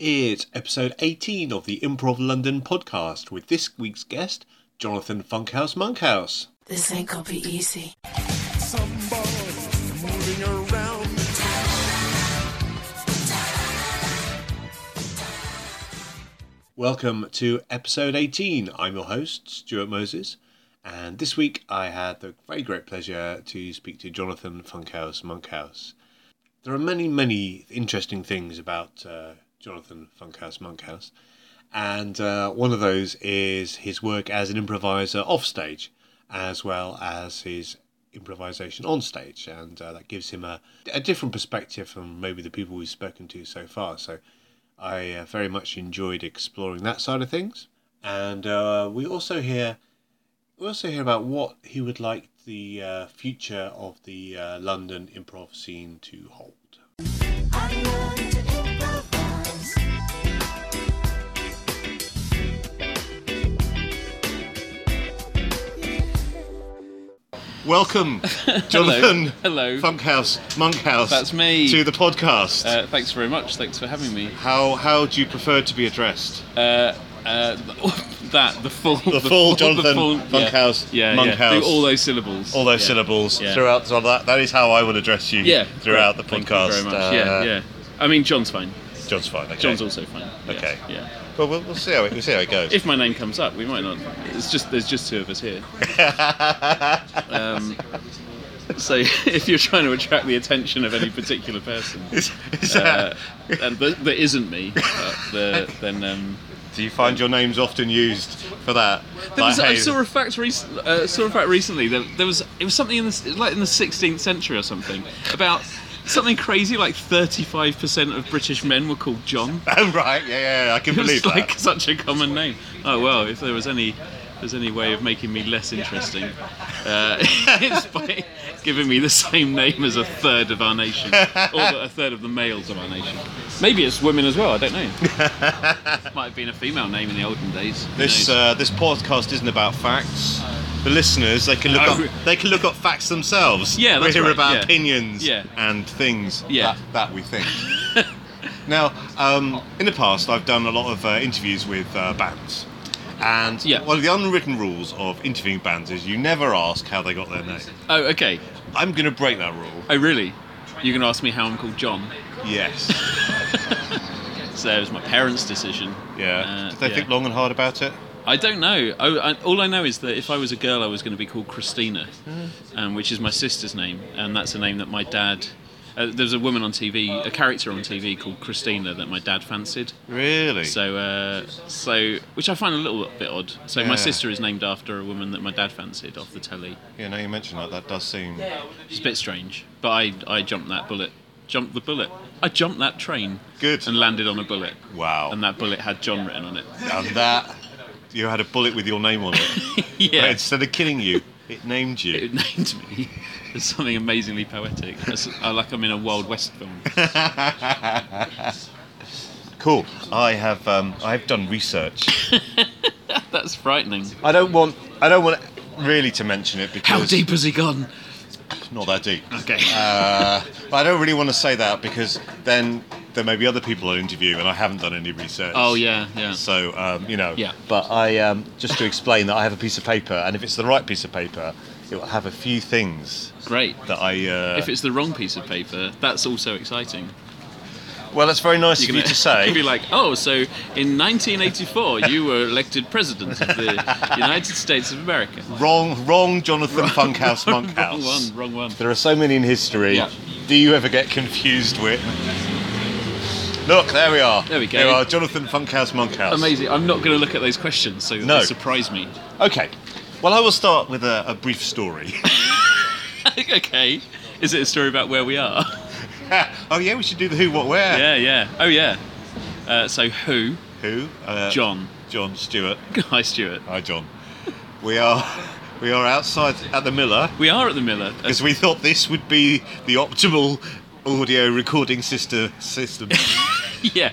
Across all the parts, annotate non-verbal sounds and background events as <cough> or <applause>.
It's episode 18 of the Improv London podcast with this week's guest, Jonathan Funkhouse Monkhouse. This ain't gonna be easy. Moving around. Welcome to episode 18. I'm your host, Stuart Moses, and this week I had the very great pleasure to speak to Jonathan Funkhouse Monkhouse. There are many, many interesting things about uh, Jonathan Funkhouse Monkhouse, and uh, one of those is his work as an improviser off stage, as well as his improvisation on stage, and uh, that gives him a, a different perspective from maybe the people we've spoken to so far. So I uh, very much enjoyed exploring that side of things, and uh, we also hear we also hear about what he would like the uh, future of the uh, London improv scene to hold. Welcome, <laughs> Jonathan Hello. Funkhouse Monkhouse. That's me. to the podcast. Uh, thanks very much. Thanks for having me. how how do you prefer to be addressed? Uh, uh, <laughs> that the full, The full Jonathan full- Funkhouse, yeah, yeah, Monkhouse. yeah. Do all those syllables. All those Yeah. syllables Yeah. throughout. So that that is how I would address you. Yeah. throughout great. the Thank podcast. you very much. Uh, yeah, yeah. I mean, John's fine. John's fine. Okay. John's also fine. Okay. Yeah. Well, we'll, we'll see how it, we'll see how it goes. If my name comes up, we might not. It's just there's just two of us here. <laughs> Um, so <laughs> if you're trying to attract the attention of any particular person, Is- is uh, that- and that, that isn't me, uh, the, then um, do you find your names often used for that? There was, Like, I saw a fact rec- uh, saw a fact recently that there was it was something in the like in the 16th century or something about something crazy like 35% of British men were called John. <laughs> Oh, right. Yeah, yeah. I can It believe was like such a common name. Oh well, if there was any there's any way of making me less interesting, uh, <laughs> it's by giving me the same name as a third of our nation, or a third of the males of our nation. Maybe it's women as well. I don't know. <laughs> Might have been a female name in the olden days. Who This uh, this podcast isn't about facts. The listeners they can look Oh. up they can look up facts themselves. Yeah, that's here right, about yeah. opinions Yeah. and things Yeah. that, that we think. <laughs> now, um, in the past, I've done a lot of uh, interviews with uh, bands, and Yeah. one of the unwritten rules of interviewing bands is you never ask how they got their name. Oh, okay. I'm going to break that rule. Oh, really? You're going to ask me how I'm called John? Yes. <laughs> So it was my parents' decision. Yeah. Uh, Did they yeah. think long and hard about it? I don't know. I, I, all I know is that if I was a girl, I was going to be called Christina, um, which is my sister's name, and that's a name that my dad. Uh, there's a woman on TV, a character on TV called Christina that my dad fancied. Really? So, uh, so which I find a little bit odd. So Yeah. my sister is named after a woman that my dad fancied off the telly. yeah. Now you mention that, that does seem. It's a bit strange, but I, I jumped that bullet. Jumped the bullet. I jumped that train. Good. And landed on a bullet. Wow. And that bullet had John written on it. And that you had a bullet with your name on it. <laughs> yeah. But instead of killing you, it named you. It named me <laughs> as something amazingly poetic. As, uh, like I'm in a Wild West film. <laughs> Cool. I have um, I've done research. That's frightening. I don't want I don't want really to mention it because How deep has he gone? not that deep. Okay. Uh, but I don't really want to say that because then there may be other people I interview and I haven't done any research. oh yeah, yeah. So um, you know. Yeah. But I um, just to explain that I have a piece of paper, and if it's the right piece of paper, it will have a few things Great. that I. Uh, If it's the wrong piece of paper, that's also exciting. well, that's very nice You're of you to say. <laughs> be like, oh, so in 1984 <laughs> you were elected president of the United States of America. Wrong, wrong, Jonathan Funkhouse <laughs> wrong Monkhouse. one, wrong one. There are so many in history. Yeah. Do you ever get confused with? Look, there we are. There we go. There are Jonathan Funkhouse Monkhouse. Amazing. I'm not going to look at those questions, so No. they surprise me. Okay. Well, I will start with a, a brief story. <laughs> <laughs> okay. Is it a story about where we are? <laughs> oh yeah, we should do the who, what, where. yeah, yeah. Oh yeah. Uh, so who? Who? Uh, John. John Stewart. Hi, Stuart. Hi, John. We are we are outside at the Miller We are at the Miller. Because we thought this would be the optimal audio recording system. System. <laughs> yeah.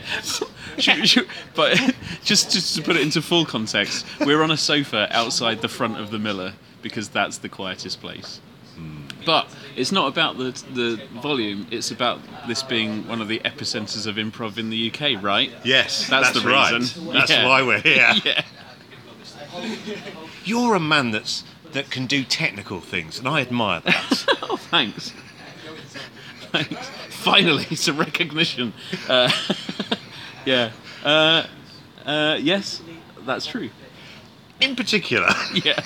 Should- should- but <laughs> just just to put it into full context, we're on a sofa outside the front of the Miller because that's the quietest place. But it's not about the the volume. It's about this being one of the epicenters of improv in the UK, right? Yes, That's that's, the right. reason. That's Yeah. why we're here. <laughs> yeah. You're a man that's that can do technical things, and I admire that. Oh, thanks. <laughs> Finally, some recognition. Uh, <laughs> yeah. Uh, uh, yes, that's true. In particular, <laughs> Yeah.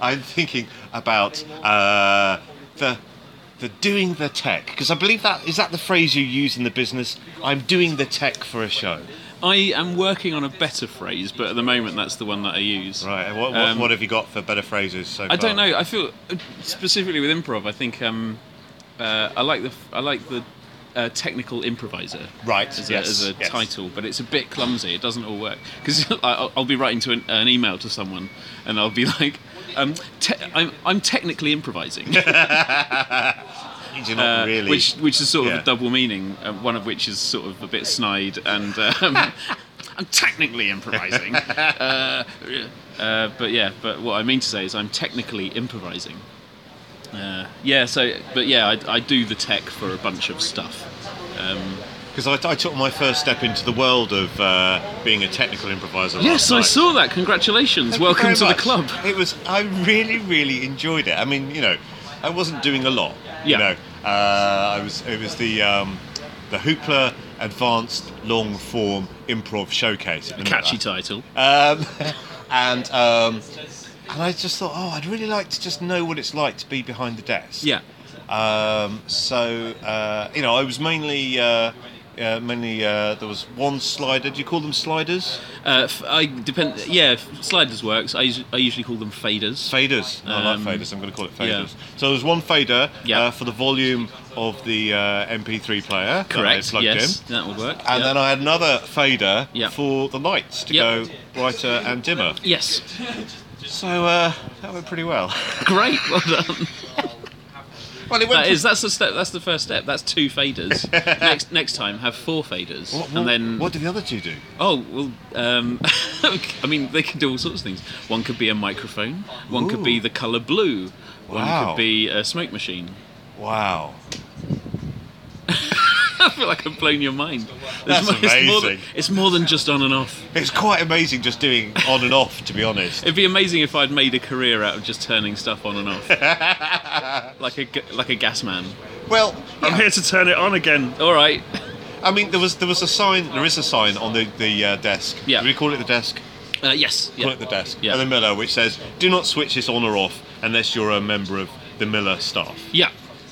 I'm thinking about uh, the the doing the tech because I believe that is that the phrase you use in the business. I'm doing the tech for a show. I am working on a better phrase, but at the moment that's the one that I use. Right. and What, what, Um, what have you got for better phrases so I don't know. I feel uh, specifically with improv. I think um, uh, I like the I like the uh, technical improviser. Right, As yes, a, as a yes. title, but it's a bit clumsy. It doesn't all work because <laughs> I'll, I'll be writing to an, an email to someone, and I'll be <laughs> like, um, te- I'm I'm technically improvising, <laughs> uh, really. which which is sort of Yeah. a double meaning. Uh, one of which is sort of a bit snide and. Um, I'm technically improvising, uh, uh, but yeah. But what I mean to say is, I'm technically improvising. Uh, yeah. So, but yeah, I, I do the tech for a bunch of stuff. Um, Because I, I took my first step into the world of uh, being a technical improviser. yes, I saw that. Congratulations. Thank Welcome to the club. It was. I really, really enjoyed it. I mean, you know, I wasn't doing a lot. Yeah. You know, uh, I was. It was the um, the Hoopla Advanced Long Form Improv Showcase. Catchy title. Um, <laughs> and um, and I just thought, oh, I'd really like to just know what it's like to be behind the desk. Yeah. Um, so uh, you know, I was mainly. Uh, uh, mainly, uh, there was one slider. Do you call them sliders? Uh, f- I depend. Yeah, sliders works. I, us- I usually call them faders. Faders. I Um, like faders. I'm going to call it yeah. faders. So there's one fader Yeah. uh, for the volume of the uh, MP3 player. that I Correct. plugged Yes, in. that would work. And yeah. then I had another fader Yeah. for the lights to Yep. go brighter and dimmer. yes. So uh, that went pretty well. <laughs> Great. Well done. <laughs> well, it went. That is. That's the step. That's the first step. That's two faders. <laughs> next next time, have four faders, what, what, and then what do the other two do? Oh well, um, I mean they can do all sorts of things. One could be a microphone. One could be Ooh. the colour blue. One Wow. could be a smoke machine. Wow. <laughs> I feel like I'm blown your mind. That's more, It's more, than, amazing. it's more than just on and off. It's quite amazing just doing on and off, to be honest. It'd be amazing if I'd made a career out of just turning stuff on and off, <laughs> like a like a gas man. Well, I'm here to turn it on again. All right. I mean, there was there was a sign. There is a sign on the the uh, desk. Yeah. Do we call it the desk? Uh, yes. Call Yeah. it the desk. Yeah. At the Miller, which says, "Do not switch this on or off unless you're a member of the Miller staff." Yeah.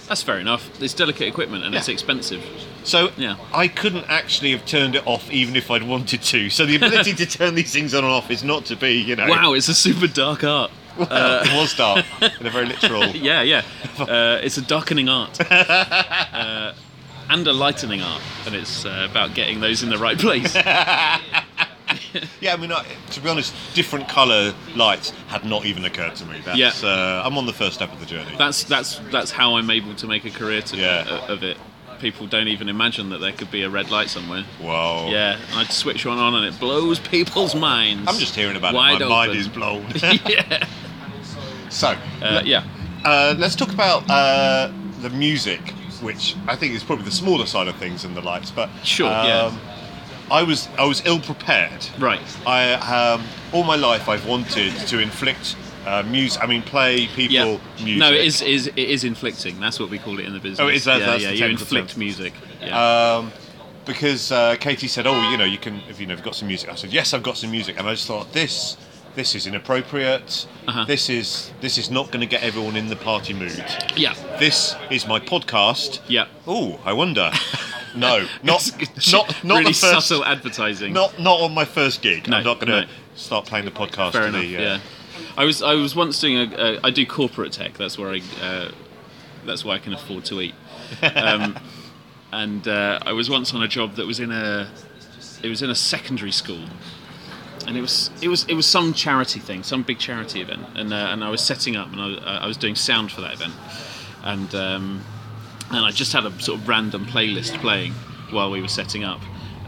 That's fair enough. It's delicate equipment and it's Yeah. expensive. So Yeah. I couldn't actually have turned it off even if I'd wanted to. So the ability to turn these things on and off is not to be, you know. Wow, it's a super dark art. Well, it was dark in a very literal. <laughs> Yeah, yeah. Uh, it's a darkening art. <laughs> Uh, and a lightening art. And it's uh, about getting those in the right place. <laughs> <laughs> Yeah, I mean, I, to be honest, different colour lights had not even occurred to me. That's, Yeah. uh, I'm on the first step of the journey. That's that's that's how I'm able to make a career to, Yeah. uh, of it. People don't even imagine that there could be a red light somewhere. Whoa. Yeah, and I'd switch one on and it blows people's minds. I'm just hearing about Wide it. My mind is blown. <laughs> yeah. so, Uh, yeah. Uh, let's talk about uh, the music, which I think is probably the smaller side of things than the lights. But Sure, um, yeah. I was I was ill prepared. Right. I um, all my life I've wanted to inflict uh, music. I mean, play people Yeah. music. No, it is, is it is inflicting. That's what we call it in the business. Oh, is that- yeah, that's yeah. You inflict term. music. Yeah. Um, because uh, Katie said, "Oh, you know, you can if you know, you've got some music." I said, "Yes, I've got some music," and I just thought this. This is inappropriate. Uh-huh. This is this is not going to get everyone in the party mood. yeah. This is my podcast. Yeah. Oh, I wonder. <laughs> No, <laughs> not <laughs> not not really the first. subtle advertising. Not not on my first gig. No, I'm not going to no. start playing the podcast. Fair enough. the, uh, yeah. I was I was once doing a, a I do corporate tech. That's where I uh, that's why I can afford to eat. Um, <laughs> and uh, I was once on a job that was in a it was in a secondary school. And it was it was it was some charity thing, some big charity event, and uh, and I was setting up, and I, was- uh, I was doing sound for that event, and um, and I just had a sort of random playlist playing while we were setting up.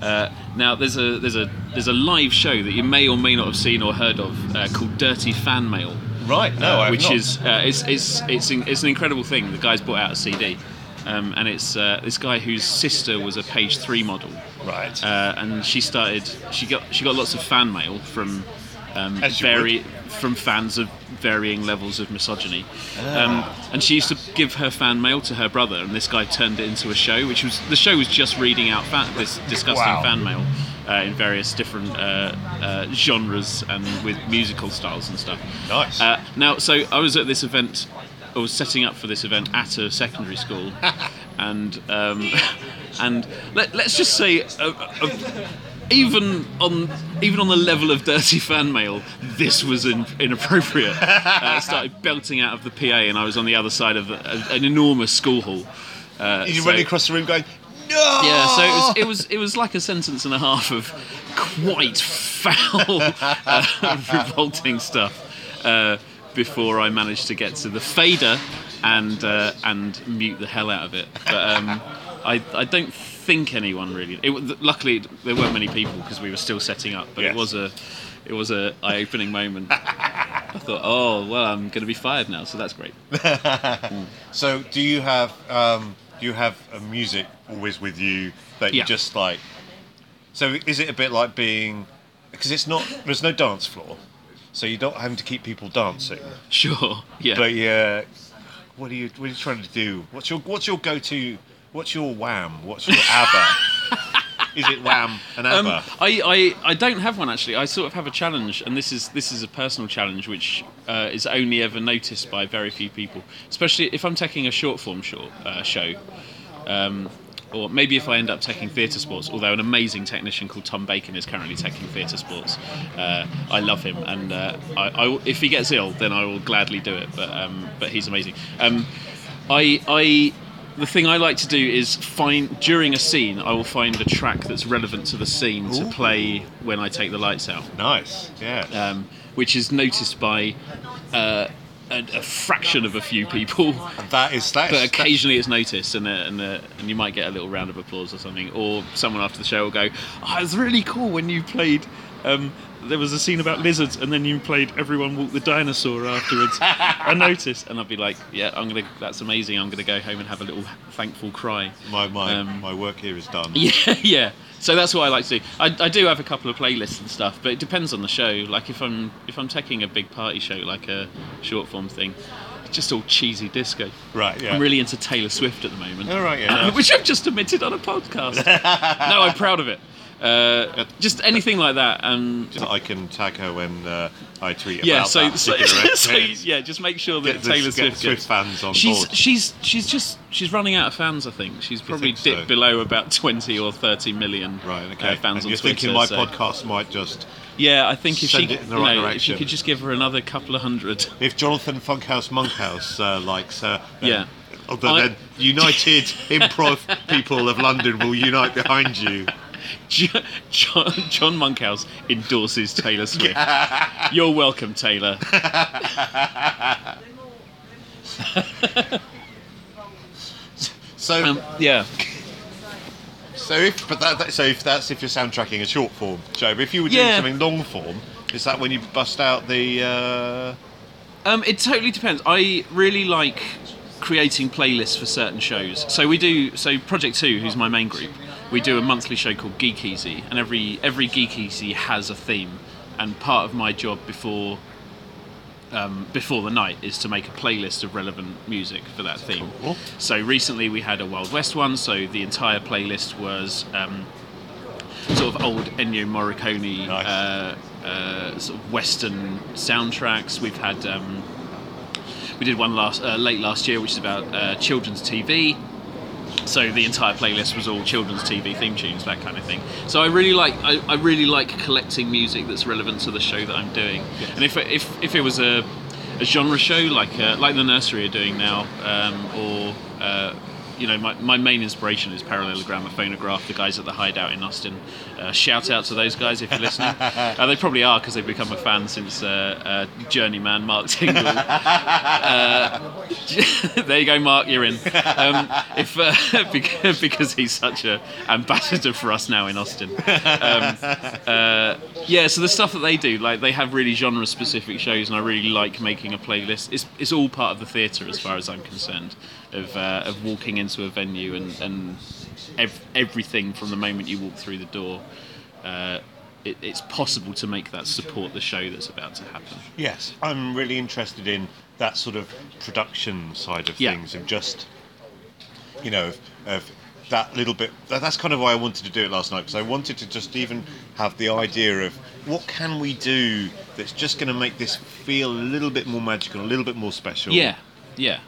Uh, now there's a there's a there's a live show that you may or may not have seen or heard of uh, called Dirty Fan Mail, Right, no, I have which is uh, it's it's it's in, it's an incredible thing. The guy's brought out a CD, um, and it's uh, this guy whose sister was a page three model, Right. uh, and she started she got she got lots of fan mail from um, very from fans of varying levels of misogyny, um, and she used to give her fan mail to her brother, and this guy turned it into a show, which was the show was just reading out fan, this disgusting Wow. fan mail. Uh, in various different uh, uh, genres and with musical styles and stuff. Nice. Uh, now, so I was at this event. I was setting up for this event at a secondary school, <laughs> and um, <laughs> and let, let's just say, uh, uh, even on even on the level of dirty fan mail, this was in, inappropriate. Uh, I started belting out of the PA, and I was on the other side of a- an enormous school hall. Uh, you so- running across the room going, no! yeah, so it was, it was it was like a sentence and a half of quite foul, <laughs> uh, revolting stuff uh, before I managed to get to the fader and uh, and mute the hell out of it. But um, I I don't think anyone really. It, luckily there weren't many people because we were still setting up, but Yes. it was a it was a eye opening moment. I thought, oh well, I'm going to be fired now, so that's great. <laughs> So, do you have um, do you have a music always with you that you Yeah. just like? So, is it a bit like being because it's not there's no dance floor, so you're not having to keep people dancing. Sure, yeah. But yeah, what are you what are you trying to do? What's your what's your go to? What's your wham? What's your ABBA? <laughs> is it wham and ABBA? Um, I, I, I don't have one actually. I sort of have a challenge, and this is this is a personal challenge which uh, is only ever noticed by very few people. Especially if I'm taking a short form short uh, show, um, or maybe if I end up taking theatre sports. Although an amazing technician called Tom Bacon is currently taking theatre sports. Uh, I love him, and uh, I, I, if he gets ill, then I will gladly do it. But um, but he's amazing. Um, I I the thing I like to do is find during a scene I will find a track that's relevant to the scene to play when I take the lights out, nice, yeah. um, which is noticed by uh, a, a fraction of a few people. And that is that. But occasionally it's noticed, and uh, and, uh, and you might get a little round of applause or something, or someone after the show will go, "Oh, it was really cool when you played." Um, there was a scene about lizards, and then you played "Everyone Walk the Dinosaur" afterwards. I <laughs> noticed, and I'd be like, "Yeah, I'm gonna. That's amazing. I'm gonna go home and have a little thankful cry." my my um, my work here is done. <laughs> Yeah, yeah. So that's what I like to do. I, I do have a couple of playlists and stuff, but it depends on the show. Like if I'm if I'm taking a big party show, like a short form thing, it's just all cheesy disco. Right, yeah. I'm really into Taylor Swift at the moment. All right, yeah. <laughs> which I've just admitted on a podcast. no, I'm proud of it. Uh, just anything like that. Um, So I can tag her when uh, I tweet yeah, about so, that so, <laughs> so yeah, just make sure that the- Taylor Swift, Swift fans on she's, board. She's she's just she's running out of fans. I think she's probably think so? dipped below about twenty or thirty million Right, okay. uh, fans and on you're Twitter. thinking my so- podcast might just Yeah, I think if she, the you know, if you could just give her another couple of hundred. if Jonathan Funkhouse Monkhouse uh, likes her, then, Yeah. I- then <laughs> United Improv people of London will unite behind you. Jo- John, John Monkhouse endorses Taylor Swift. <laughs> You're welcome, Taylor. <laughs> So, Um, yeah. so if but that, that- so if that's if you're soundtracking a short form show, but if you were doing Yeah. something long form, is that when you bust out the? Uh, Um, it totally depends. I really like creating playlists for certain shows. So we do. So Project Two, who's my main group, we do a monthly show called Geek Easy, and every every Geek Easy has a theme. And part of my job before um, before the night is to make a playlist of relevant music for that theme. Cool. So recently we had a Wild West one. So the entire playlist was. Um, Sort of old Ennio Morricone, Nice. uh, uh, sort of Western soundtracks. We've had um, we did one last uh, late last year, which is about uh, children's TV. So the entire playlist was all children's TV theme tunes, that kind of thing. So I really like I, I really like collecting music that's relevant to the show that I'm doing. And if it- if if it was a, a genre show like uh, like the nursery are doing now, um, or uh, you know, my, my main inspiration is Parallelogramophonograph, the guys at the Hideout in Austin. Uh, shout out to those guys if you're listening. <laughs> uh, they probably are because they've become a fan since uh, uh, Journeyman Mark Tingle <laughs> <laughs> there you go, Mark. You're in. Um, if uh, because, he's such a ambassador for us now in Austin. Um, uh, Yeah, so the stuff that they do, like they have really genre specific shows, and I really like making a playlist. It's, it's all part of the theatre as far as I'm concerned, of, uh, of walking into a venue and, and ev- everything from the moment you walk through the door. Uh, it, it's possible to make that support the show that's about to happen. Yes, I'm really interested in that sort of production side of Yeah. things, of just, you know, of, of that little bit. That's kind of why I wanted to do it last night because I wanted to just even have the idea of what can we do that's just going to make this feel a little bit more magical, a little bit more special. Yeah, yeah,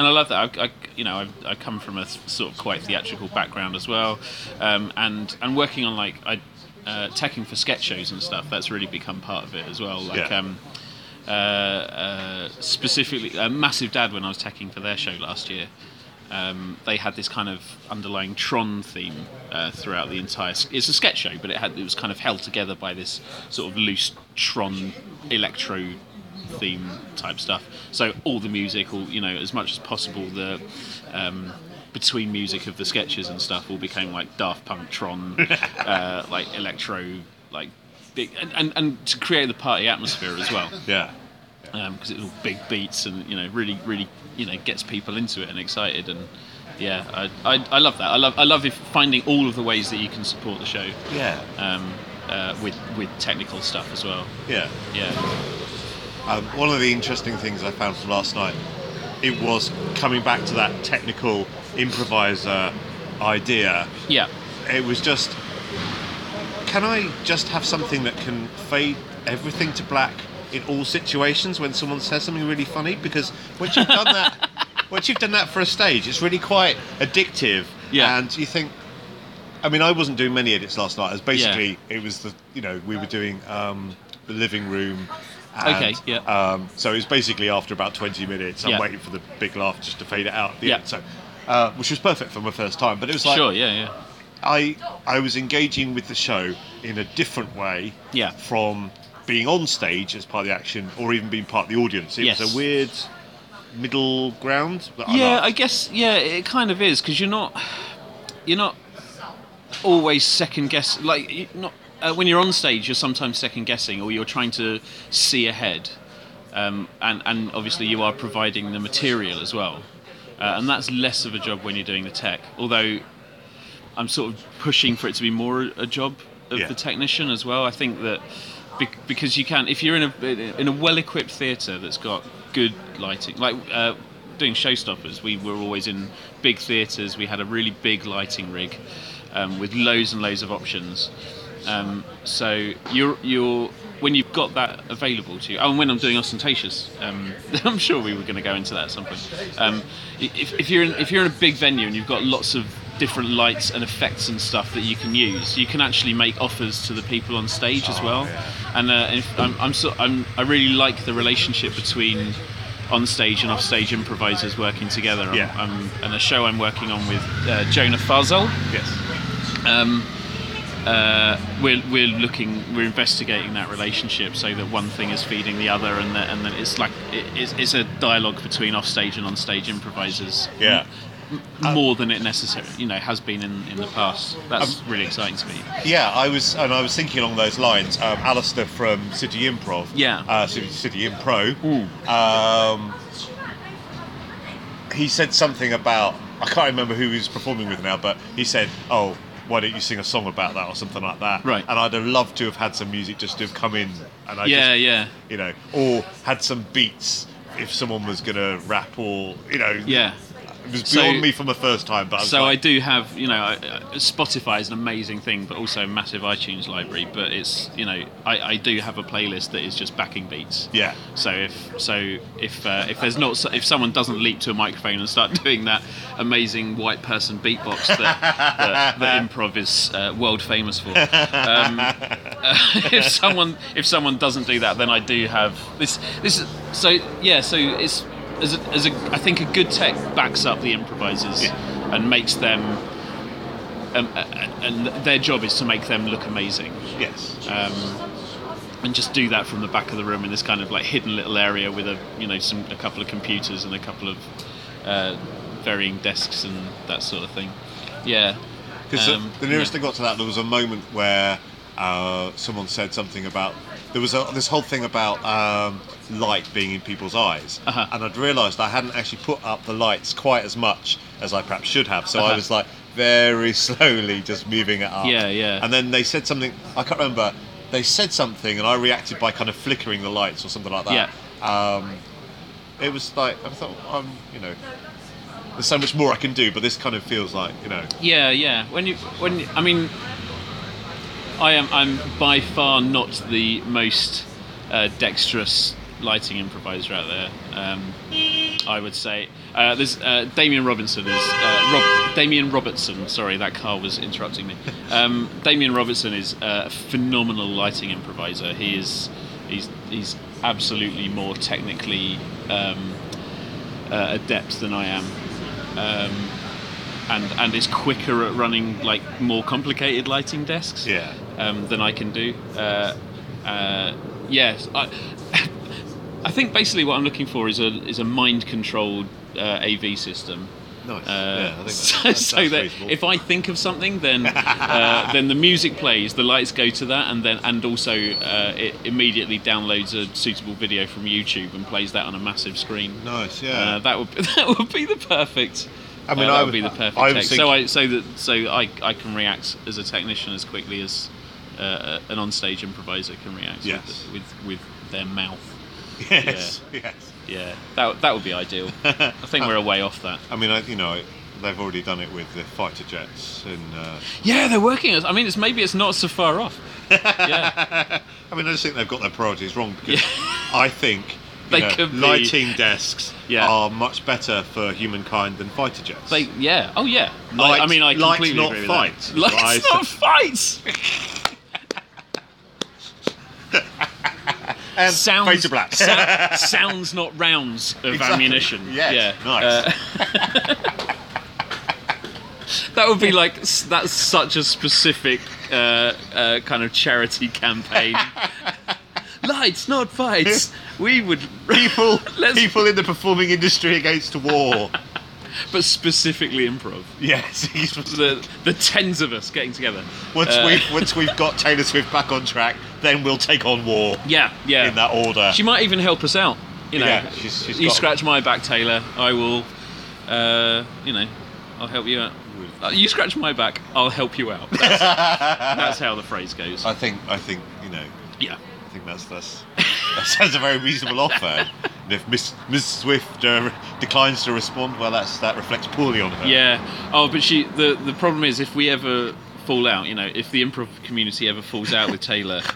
and I love that. I, I you know, I, I come from a sort of quite theatrical background as well, um, and and working on like I uh, teching for sketch shows and stuff. That's really become part of it as well. Like Yeah. um, uh, uh, specifically, uh, Massive Dad when I was teching for their show last year. Um, they had this kind of underlying Tron theme uh, throughout the entire. It's a sketch show, but it had it was kind of held together by this sort of loose Tron electro theme type stuff. So all the music, all you know, as much as possible, the um, between music of the sketches and stuff all became like Daft Punk, Tron, <laughs> uh, like electro, like big, and, and, and to create the party atmosphere as well Yeah. because it's all big beats and you know really really you know gets people into it and excited and yeah I, I, I love that I love I love if finding all of the ways that you can support the show Yeah. um, uh, with with technical stuff as well Yeah. yeah Um, one of the interesting things I found from last night, it was coming back to that technical improviser idea. yeah It was just, can I just have something that can fade everything to black in all situations when someone says something really funny? Because once you've done that, <laughs> once you've done that for a stage, it's really quite addictive. Yeah. And you think, I mean, I wasn't doing many edits last night. As basically, it was the you know we were doing um, the living room. And, Okay, yeah. Um, so it was basically after about 20 minutes, I'm Yeah. waiting for the big laugh just to fade it out. At the Yeah. end. So, uh, which was perfect for my first time. But it was like sure yeah yeah I I was engaging with the show in a different way Yeah. from being on stage as part of the action or even being part of the audience. It was a weird middle ground. I yeah liked. I guess yeah it kind of is because you're not you're not always second guess like not uh, when you're on stage you're sometimes second guessing or you're trying to see ahead. Um, and and obviously you are providing the material as well. Uh, and that's less of a job when you're doing the tech. Although I'm sort of pushing for it to be more a job of Yeah. the technician as well. I think that bec- because you can if you're in a in a well-equipped theatre that's got good lighting like uh, doing showstoppers we were always in big theatres. We had a really big lighting rig um, with loads and loads of options um, so you're you're when you've got that available to you oh and when I'm doing Austentatious um, <laughs> I'm sure we were going to go into that at some point um, if, if you're in, if you're in a big venue and you've got lots of different lights and effects and stuff that you can use. You can actually make offers to the people on stage as well. And uh, if, I'm, I'm, so, I'm, I really like the relationship between on stage and off stage improvisers working together. I'm- Yeah. I'm, and a show I'm working on with uh, Jonah Fazel. Yes. Um, uh, we're, we're looking, we're investigating that relationship so that one thing is feeding the other, and that, and then it's like it, it's, it's a dialogue between offstage and onstage improvisers. Yeah. more than it necessarily, you know, has been in, in the past. That's really exciting to me. Yeah, I was, and I was thinking along those lines. Um, Alistair from City Improv, Yeah. uh, City, City Impro, um, he said something about I can't remember who he was performing with now, but he said, "Oh, why don't you sing a song about that or something like that?" Right. And I'd have loved to have had some music just to have come in, and I yeah, just, yeah, you know, or had some beats if someone was gonna rap or you know, yeah. It was So- me from the first time, but I So I do have, you know, Spotify is an amazing thing, but also a massive iTunes library. But it's, you know, I, I do have a playlist that is just backing beats. yeah, So if so if uh, if there's not if someone doesn't leap to a microphone and start <laughs> doing that amazing white person beatbox that that, that <laughs> improv is uh, world famous for, um, uh, <laughs> if someone if someone doesn't do that, then I do have this this. is- So yeah, so it's as a, as a I think a good tech backs up the improvisers Yeah. and makes them. Um, and their job is to make them look amazing yes, um, and just do that from the back of the room in this kind of like hidden little area with a you know some a couple of computers and a couple of uh, varying desks and that sort of thing. Yeah, Because Um, the, the nearest yeah. I got to that, there was a moment where uh, someone said something about there was a, this whole thing about um, light being in people's eyes, Uh-huh. and I'd realised I hadn't actually put up the lights quite as much as I perhaps should have. So I Uh-huh. was like very <laughs> slowly just moving it up. Yeah, yeah. And then they said something. I can't remember. They said something, and I reacted by kind of flickering the lights or something like that. Um, it was like I thought, I'm, um, you know, there's so much more I can do, but this kind of feels like, you know, Yeah, yeah. When you, when you- I mean, I am, I'm by far not the most uh, dexterous lighting improviser out there. Um, I would say uh, there's uh, Damien Robinson is uh, Rob, Damien Robertson. Sorry, that car was interrupting me. Um, Damien Robertson is a phenomenal lighting improviser. He is, he's, he's absolutely more technically um, uh, adept than I am. Um, and and is quicker at running like more complicated lighting desks Yeah. Um, than I can do. Uh, uh, yes, I, <laughs> I think basically what I'm looking for is a is a mind controlled uh, AV system. nice. Uh, yeah, I think <laughs> that's, so, that's, so that's that reasonable. if I think of something, then uh, <laughs> then the music plays, the lights go to that, and then and also uh, it immediately downloads a suitable video from YouTube and plays that on a massive screen. nice, yeah. Uh, that would that would be the perfect. I mean, uh, I would- would be the perfect I So I so that so I, I can react as a technician as quickly as uh, an onstage improviser can react Yes. with, with with their mouth. yes, yes. Yeah, that that would be ideal. I think we're a way off that. I mean, I, you know, they've already done it with the fighter jets, and uh, Yeah, they're working. I mean, it's maybe it's not so far off. <laughs> Yeah, I mean, I just think they've got their priorities wrong because Yeah. I think They know, could be- lighting desks Yeah. are much better for humankind than fighter jets. they yeah. Oh yeah. Light- I mean, I light, completely not agree fight. Lights, right? not fights. <laughs> and Sounds fade to black. sou- sounds not rounds of Exactly. ammunition. Yes, Yeah. nice. Uh, <laughs> that would be like that's such a specific uh, uh, kind of charity campaign. <laughs> Lights, not fights. <laughs> We would people, people in the performing industry against war. <laughs> but specifically improv. yes, <laughs> <laughs> The the tens of us getting together. once Uh, we've once we've got Taylor Swift back on track, then we'll take on war Yeah, yeah. in that order. She might even help us out. You know, Yeah, she's- she's you got- scratch my back, Taylor. I will. Uh, you know, I'll help you out. You scratch my back, I'll help you out. That's, that's how the phrase goes. I think I think you know Yeah. That's that's that sounds a very reasonable offer. And if Miss Miss Swift uh, declines to respond, well, that's that reflects poorly on her. Yeah. Oh, but she. The the problem is if we ever fall out, you know, if the improv community ever falls out with Taylor. <laughs>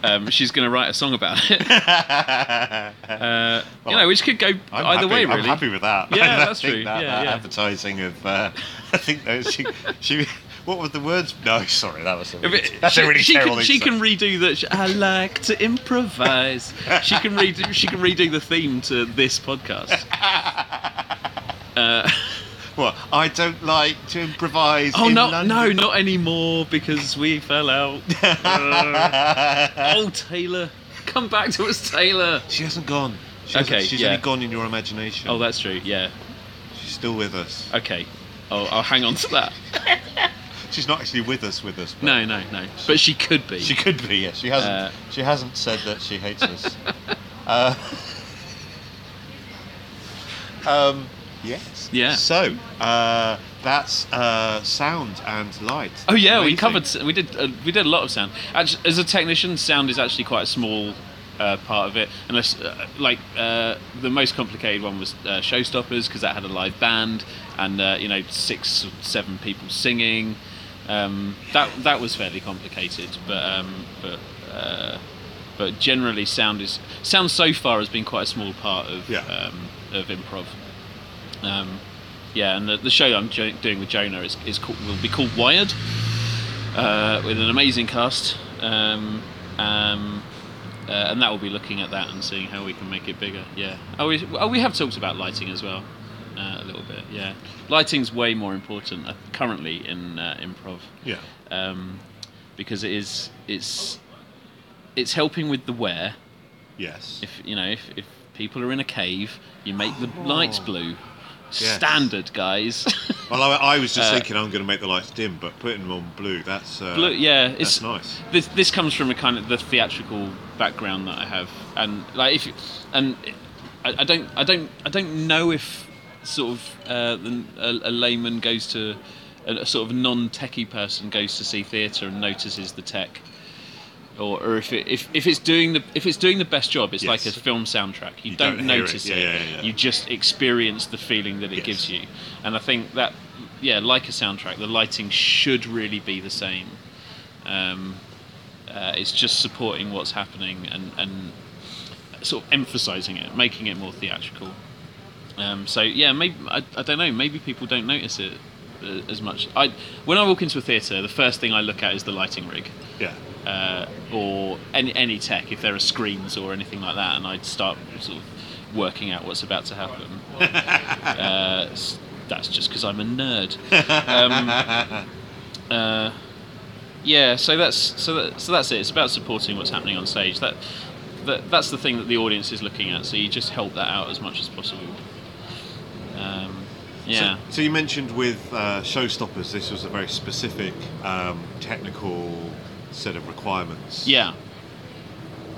Um, she's going to write a song about it, <laughs> uh, you know, which could go I'm either happy, way. Really. I'm happy with that. Yeah, <laughs> I that's true. That, Yeah, that yeah. advertising of uh, I think that she she what were the words? No, <laughs> sorry, that was a really, that's she, a really she terrible can, she can redo that. I like to improvise. she can redo. She can redo the theme to this podcast. <laughs> Uh, What? I don't like to improvise. oh no, London. no, not anymore because we fell out. <laughs> Uh, oh Taylor, come back to us, Taylor. She hasn't gone. She hasn't- Okay, she's yeah. only gone in your imagination. Oh, that's true. Yeah. she's still with us. Okay. Oh, I'll hang on to that. She's not actually with us. With us. No, no, no. But she could be. She could be. Yes, she hasn't. Uh, she hasn't said that she hates us. <laughs> uh, <laughs> um, yes. Yeah. So uh, that's uh, sound and light. Oh yeah, we covered. We did. Uh, we did a lot of sound. Actually, as a technician, sound is actually quite a small uh, part of it. Unless, uh, like, uh, the most complicated one was uh, Showstoppers because that had a live band and uh, you know six, or seven people singing. Um, that that was fairly complicated, but um, but. Uh, but generally, sound is sound so far has been quite a small part of Yeah. um, of improv. Um, yeah, and the, the show I'm jo- doing with Jonah is, is called, will be called Wired, uh, with an amazing cast, um, um, uh, and that will be looking at that and seeing how we can make it bigger. Yeah. Oh, we, oh, we have talked about lighting as well, uh, a little bit. Yeah, lighting's way more important uh, currently in uh, improv Yeah. um, because it is it's it's helping with the where. Yes. If you know if, if people are in a cave, you make the lights blue. standard, guys. <laughs> Well, I, I was just Uh, thinking I'm going to make the lights dim, but putting them on blue, that's uh, Blue, yeah, that's it's nice. This this comes from a kind of the theatrical background that I have, and like if and I, I don't I don't I don't know if sort of uh, the, a, a layman goes to a, a sort of non-techie person goes to see theatre and notices the tech. Or, or if, it, if if it's doing the if it's doing the best job, it's like a film soundtrack. You, You don't, don't hear it. notice Yeah, it. yeah, yeah. You just experience the feeling that it Yes. gives you. And I think that, yeah, like a soundtrack, the lighting should really be the same. Um, uh, it's just supporting what's happening and, and sort of emphasizing it, making it more theatrical. Um, so yeah, maybe I, I don't know. Maybe people don't notice it uh, as much. I when I walk into a theatre, the first thing I look at is the lighting rig Yeah. uh, or any, any tech, if there are screens or anything like that, and I'd start sort of working out what's about to happen. <laughs> uh, that's just because I'm a nerd. Um, <laughs> uh, yeah, so that's so that, so that's it. It's about supporting what's happening on stage. That, that that's the thing that the audience is looking at. So you just help that out as much as possible. Um, yeah. So, so you mentioned with uh, Showstoppers, this was a very specific um, technical set of requirements. yeah.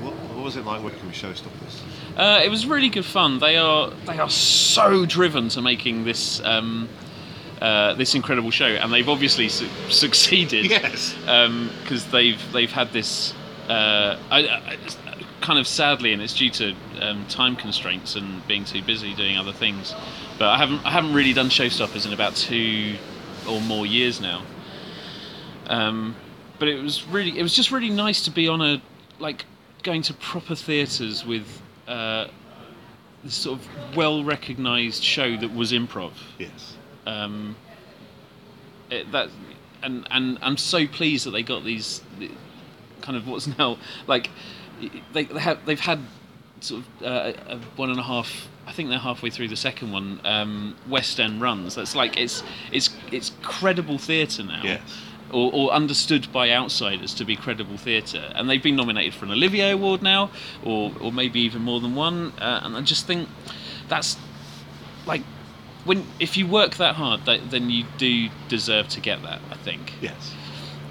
What, what was it like working with Showstoppers? Uh, it was really good fun. They are they are so driven to making this um, uh, this incredible show, and they've obviously su- succeeded. <laughs> Yes. because they've they've had this uh, I, I, kind of sadly, and it's due to um, time constraints and being too busy doing other things. But I haven't I haven't really done showstoppers in about two or more years now. Um, but it was really it was just really nice to be on a like going to proper theatres with uh, this sort of well recognised show that was improv Yes. um, it, that and and I'm so pleased that they got these kind of what's now like they, they have they've had sort of uh, a one and a half I think they're halfway through the second one um, West End runs that's like it's it's it's credible theatre now Yes. or, or understood by outsiders to be credible theatre and they've been nominated for an Olivier Award now or or maybe even more than one uh, and I just think that's like when if you work that hard, that, then you do deserve to get that. I think, Yes.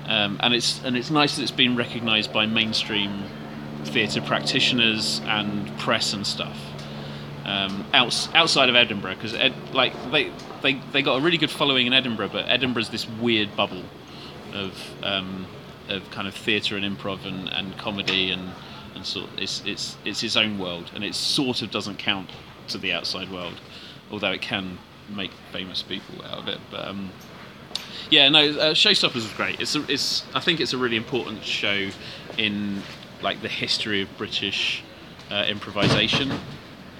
um, and it's and it's nice that it's been recognised by mainstream theatre practitioners and press and stuff um, outs, outside of Edinburgh because ed, like they, they they got a really good following in Edinburgh, but Edinburgh's this weird bubble of um, of kind of theatre and improv and, and comedy and and sort it's it's it's its own world and it sort of doesn't count to the outside world, although it can make famous people out of it. But um, yeah, no, uh, Showstoppers was great. It's a, it's I think it's a really important show in like the history of British uh, improvisation.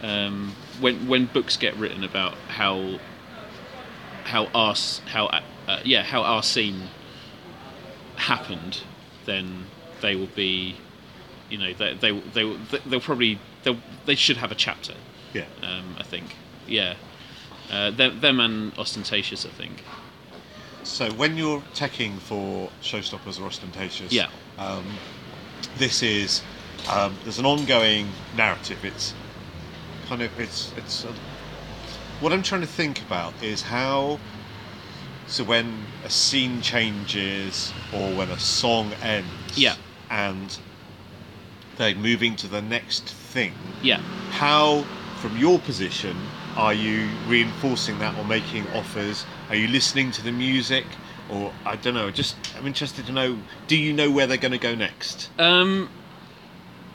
Um, when when books get written about how how our how uh, yeah how our scene happened, then they will be, you know, they they they they'll probably they they should have a chapter. Yeah. Um, I think, yeah, uh, them, them and Austentatious. I think. So when you're teching for Showstoppers or Austentatious, Yeah. um, this is um, there's an ongoing narrative. It's kind of it's it's. Uh, what I'm trying to think about is how. So when a scene changes or when a song ends, Yeah. and they're moving to the next thing, Yeah. how from your position are you reinforcing that or making offers are you listening to the music or i don't know just i'm interested to know do you know where they're going to go next Um,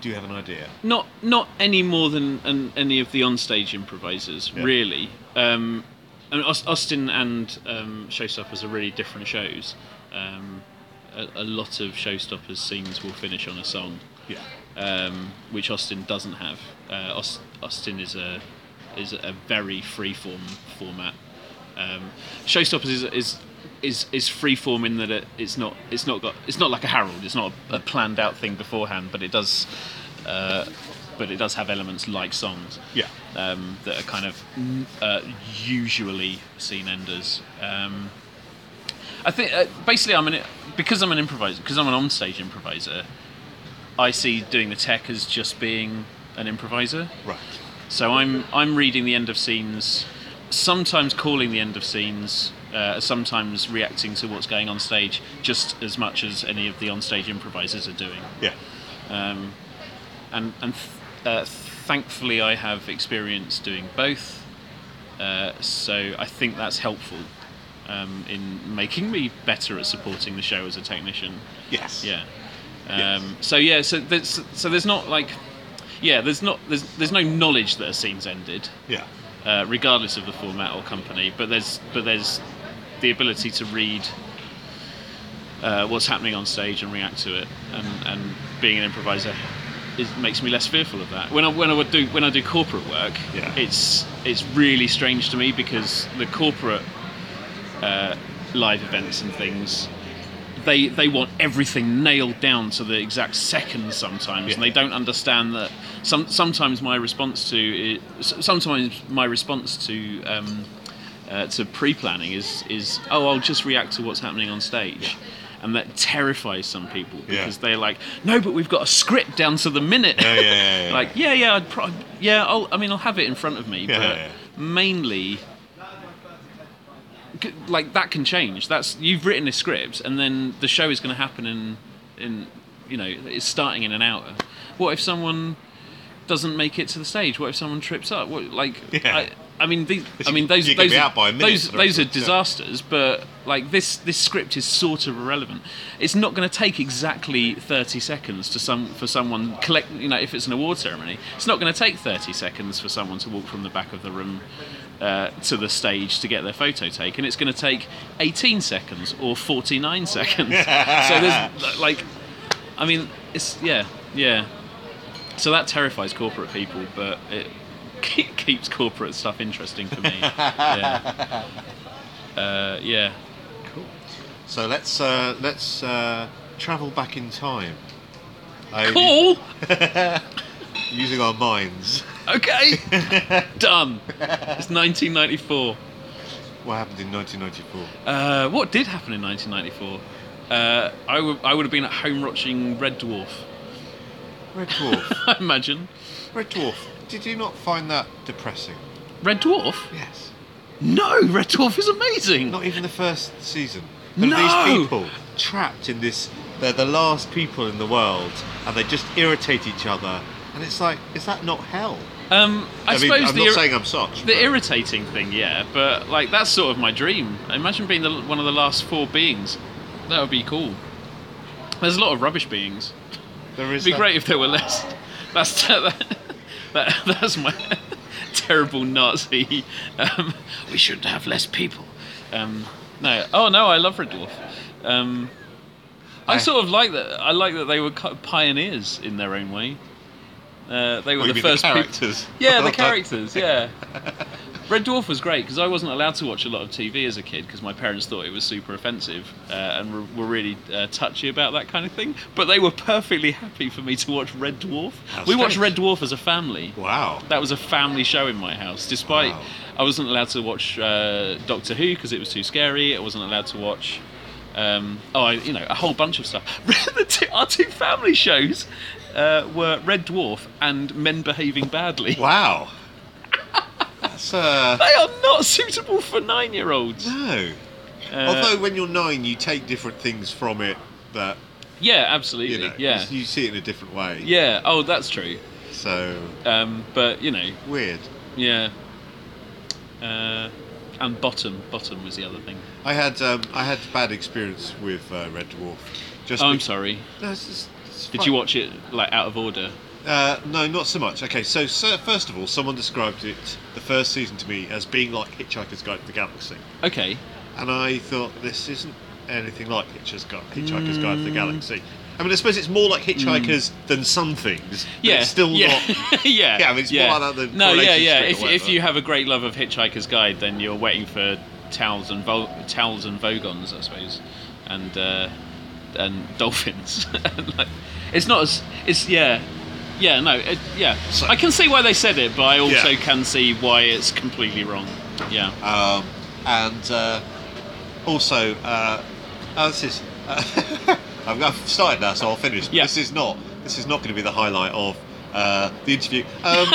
do you have an idea not not any more than an, any of the onstage improvisers, Yeah. really. Um, I mean, Austin and um, Showstoppers are really different shows. Um, a, a lot of Showstoppers scenes will finish on a song, yeah um, which Austin doesn't have. Uh, Austin is a is a very freeform format. Um, Showstoppers is is is is freeform in that it, it's not it's not got it's not like a Harold. It's not a, a planned out thing beforehand, but it does. Uh, but it does have elements like songs yeah um, that are kind of uh, usually scene enders. Um, I think uh, basically I'm an because I'm an improviser because I'm an onstage improviser. I see doing the tech as just being an improviser. right So I'm I'm reading the end of scenes sometimes calling the end of scenes, uh, sometimes reacting to what's going on stage, just as much as any of the onstage improvisers are doing. Yeah. Um, and and th- uh, thankfully, I have experience doing both. Uh, so I think that's helpful um, in making me better at supporting the show as a technician. Yes. Yeah. Yes. Um, So yeah, so there's so there's not like, yeah, there's not there's there's no knowledge that a scene's ended, Yeah. uh, regardless of the format or company. But there's but there's the ability to read uh, what's happening on stage and react to it, and and being an improviser. It makes me less fearful of that. When I when I would do when I do corporate work, Yeah. it's it's really strange to me because the corporate uh, live events and things they they want everything nailed down to the exact second sometimes and they don't understand that some sometimes my response to it, sometimes my response to um, uh, to pre-planning is is oh I'll just react to what's happening on stage and that terrifies some people Yeah. because they're like no but we've got a script down to the minute Yeah, yeah, yeah, yeah. <laughs> like yeah yeah I'd pro- yeah I'll, I mean I'll have it in front of me Yeah, but yeah. mainly like that can change. That's you've written a script, and then the show is going to happen in in you know it's starting in an hour. What if someone doesn't make it to the stage? What if someone trips up? What like Yeah. I, I mean these I mean those those are, out by a minute those those are disasters. But like this this script is sort of irrelevant. It's not going to take exactly thirty seconds to some for someone collect. You know if it's an award ceremony, it's not going to take thirty seconds for someone to walk from the back of the room uh, to the stage to get their photo taken. It's going to take 18 seconds or 49 seconds. <laughs> so there's like, I mean, it's yeah, yeah. So that terrifies corporate people, but it keep, keeps corporate stuff interesting for me. <laughs> Yeah. Uh, yeah. Cool. So let's uh, let's uh, travel back in time. Cool. <laughs> Using our minds. Okay. <laughs> Done. It's 1994. What happened in 1994? Uh, what did happen in 1994? Uh, I would I would have been at home watching Red Dwarf. Red Dwarf. I imagine. Red Dwarf. Did you not find that depressing? Red Dwarf? Yes. No, Red Dwarf is amazing. Not even the first season. There are No! these people trapped in this. They're the last people in the world, and they just irritate each other. And it's like, is that not hell? Um, I, mean, suppose I'm the not ir- saying I'm such. the but- irritating thing, yeah, but like that's sort of my dream. Imagine being the, one of the last four beings. That would be cool. There's a lot of rubbish beings. there is It'd be that- great if there were less. <laughs> That's that, that, <laughs> that's my <laughs> terrible Nazi. Um, we should have less people. Um, no, oh no, I love Red Dwarf. Um, I, I- sort of like that. I like that they were pioneers in their own way. Uh, they were the the first peop- characters? yeah, the <laughs> characters. Yeah. Red Dwarf was great because I wasn't allowed to watch a lot of TV as a kid because my parents thought it was super offensive uh, and were, were really uh, touchy about that kind of thing. But they were perfectly happy for me to watch Red Dwarf. How we watched strange. Red Dwarf as a family. Wow. That was a family show in my house. Despite Wow. I wasn't allowed to watch uh, Doctor Who because it was too scary. I wasn't allowed to watch. Um, oh, I, you know, a whole bunch of stuff. <laughs> the two, our two family shows uh, were Red Dwarf and Men Behaving Badly. Wow. That's uh. They are not suitable for nine-year-olds. No. Uh, Although when you're nine, you take different things from it that yeah, absolutely. you know. yeah, You see it in a different way. yeah. Oh, that's true. So Um, but you know, weird. yeah. Uh, and bottom, bottom was the other thing. I had um, I had bad experience with uh, Red Dwarf. Just Oh, I'm sorry. No, it's just, it's Did you watch it like out of order? Uh, no, not so much. Okay, so, so first of all, someone described it the first season to me as being like Hitchhiker's Guide to the Galaxy, Okay. and I thought this isn't anything like Hitchhiker's Guide, Hitchhiker's Guide Mm. to the Galaxy. I mean, I suppose it's more like Hitchhikers than some things. but Yeah. it's still yeah. not. <laughs> yeah. Yeah, I mean, it's more like that than No, yeah, Coronation yeah. Street or If, if whatever. you have a great love of Hitchhiker's Guide, then you're waiting for towels and Vol- towels and vogons, I suppose, and uh, and dolphins. <laughs> like, it's not as it's yeah. Yeah, no, it, yeah. So- I can see why they said it, but I also Yeah. can see why it's completely wrong. Yeah. Um, and uh, also, uh, oh, this is. <laughs> I've, I've started now, so I'll finish. Yeah. This is not. This is not going to be the highlight of uh, the interview. Um,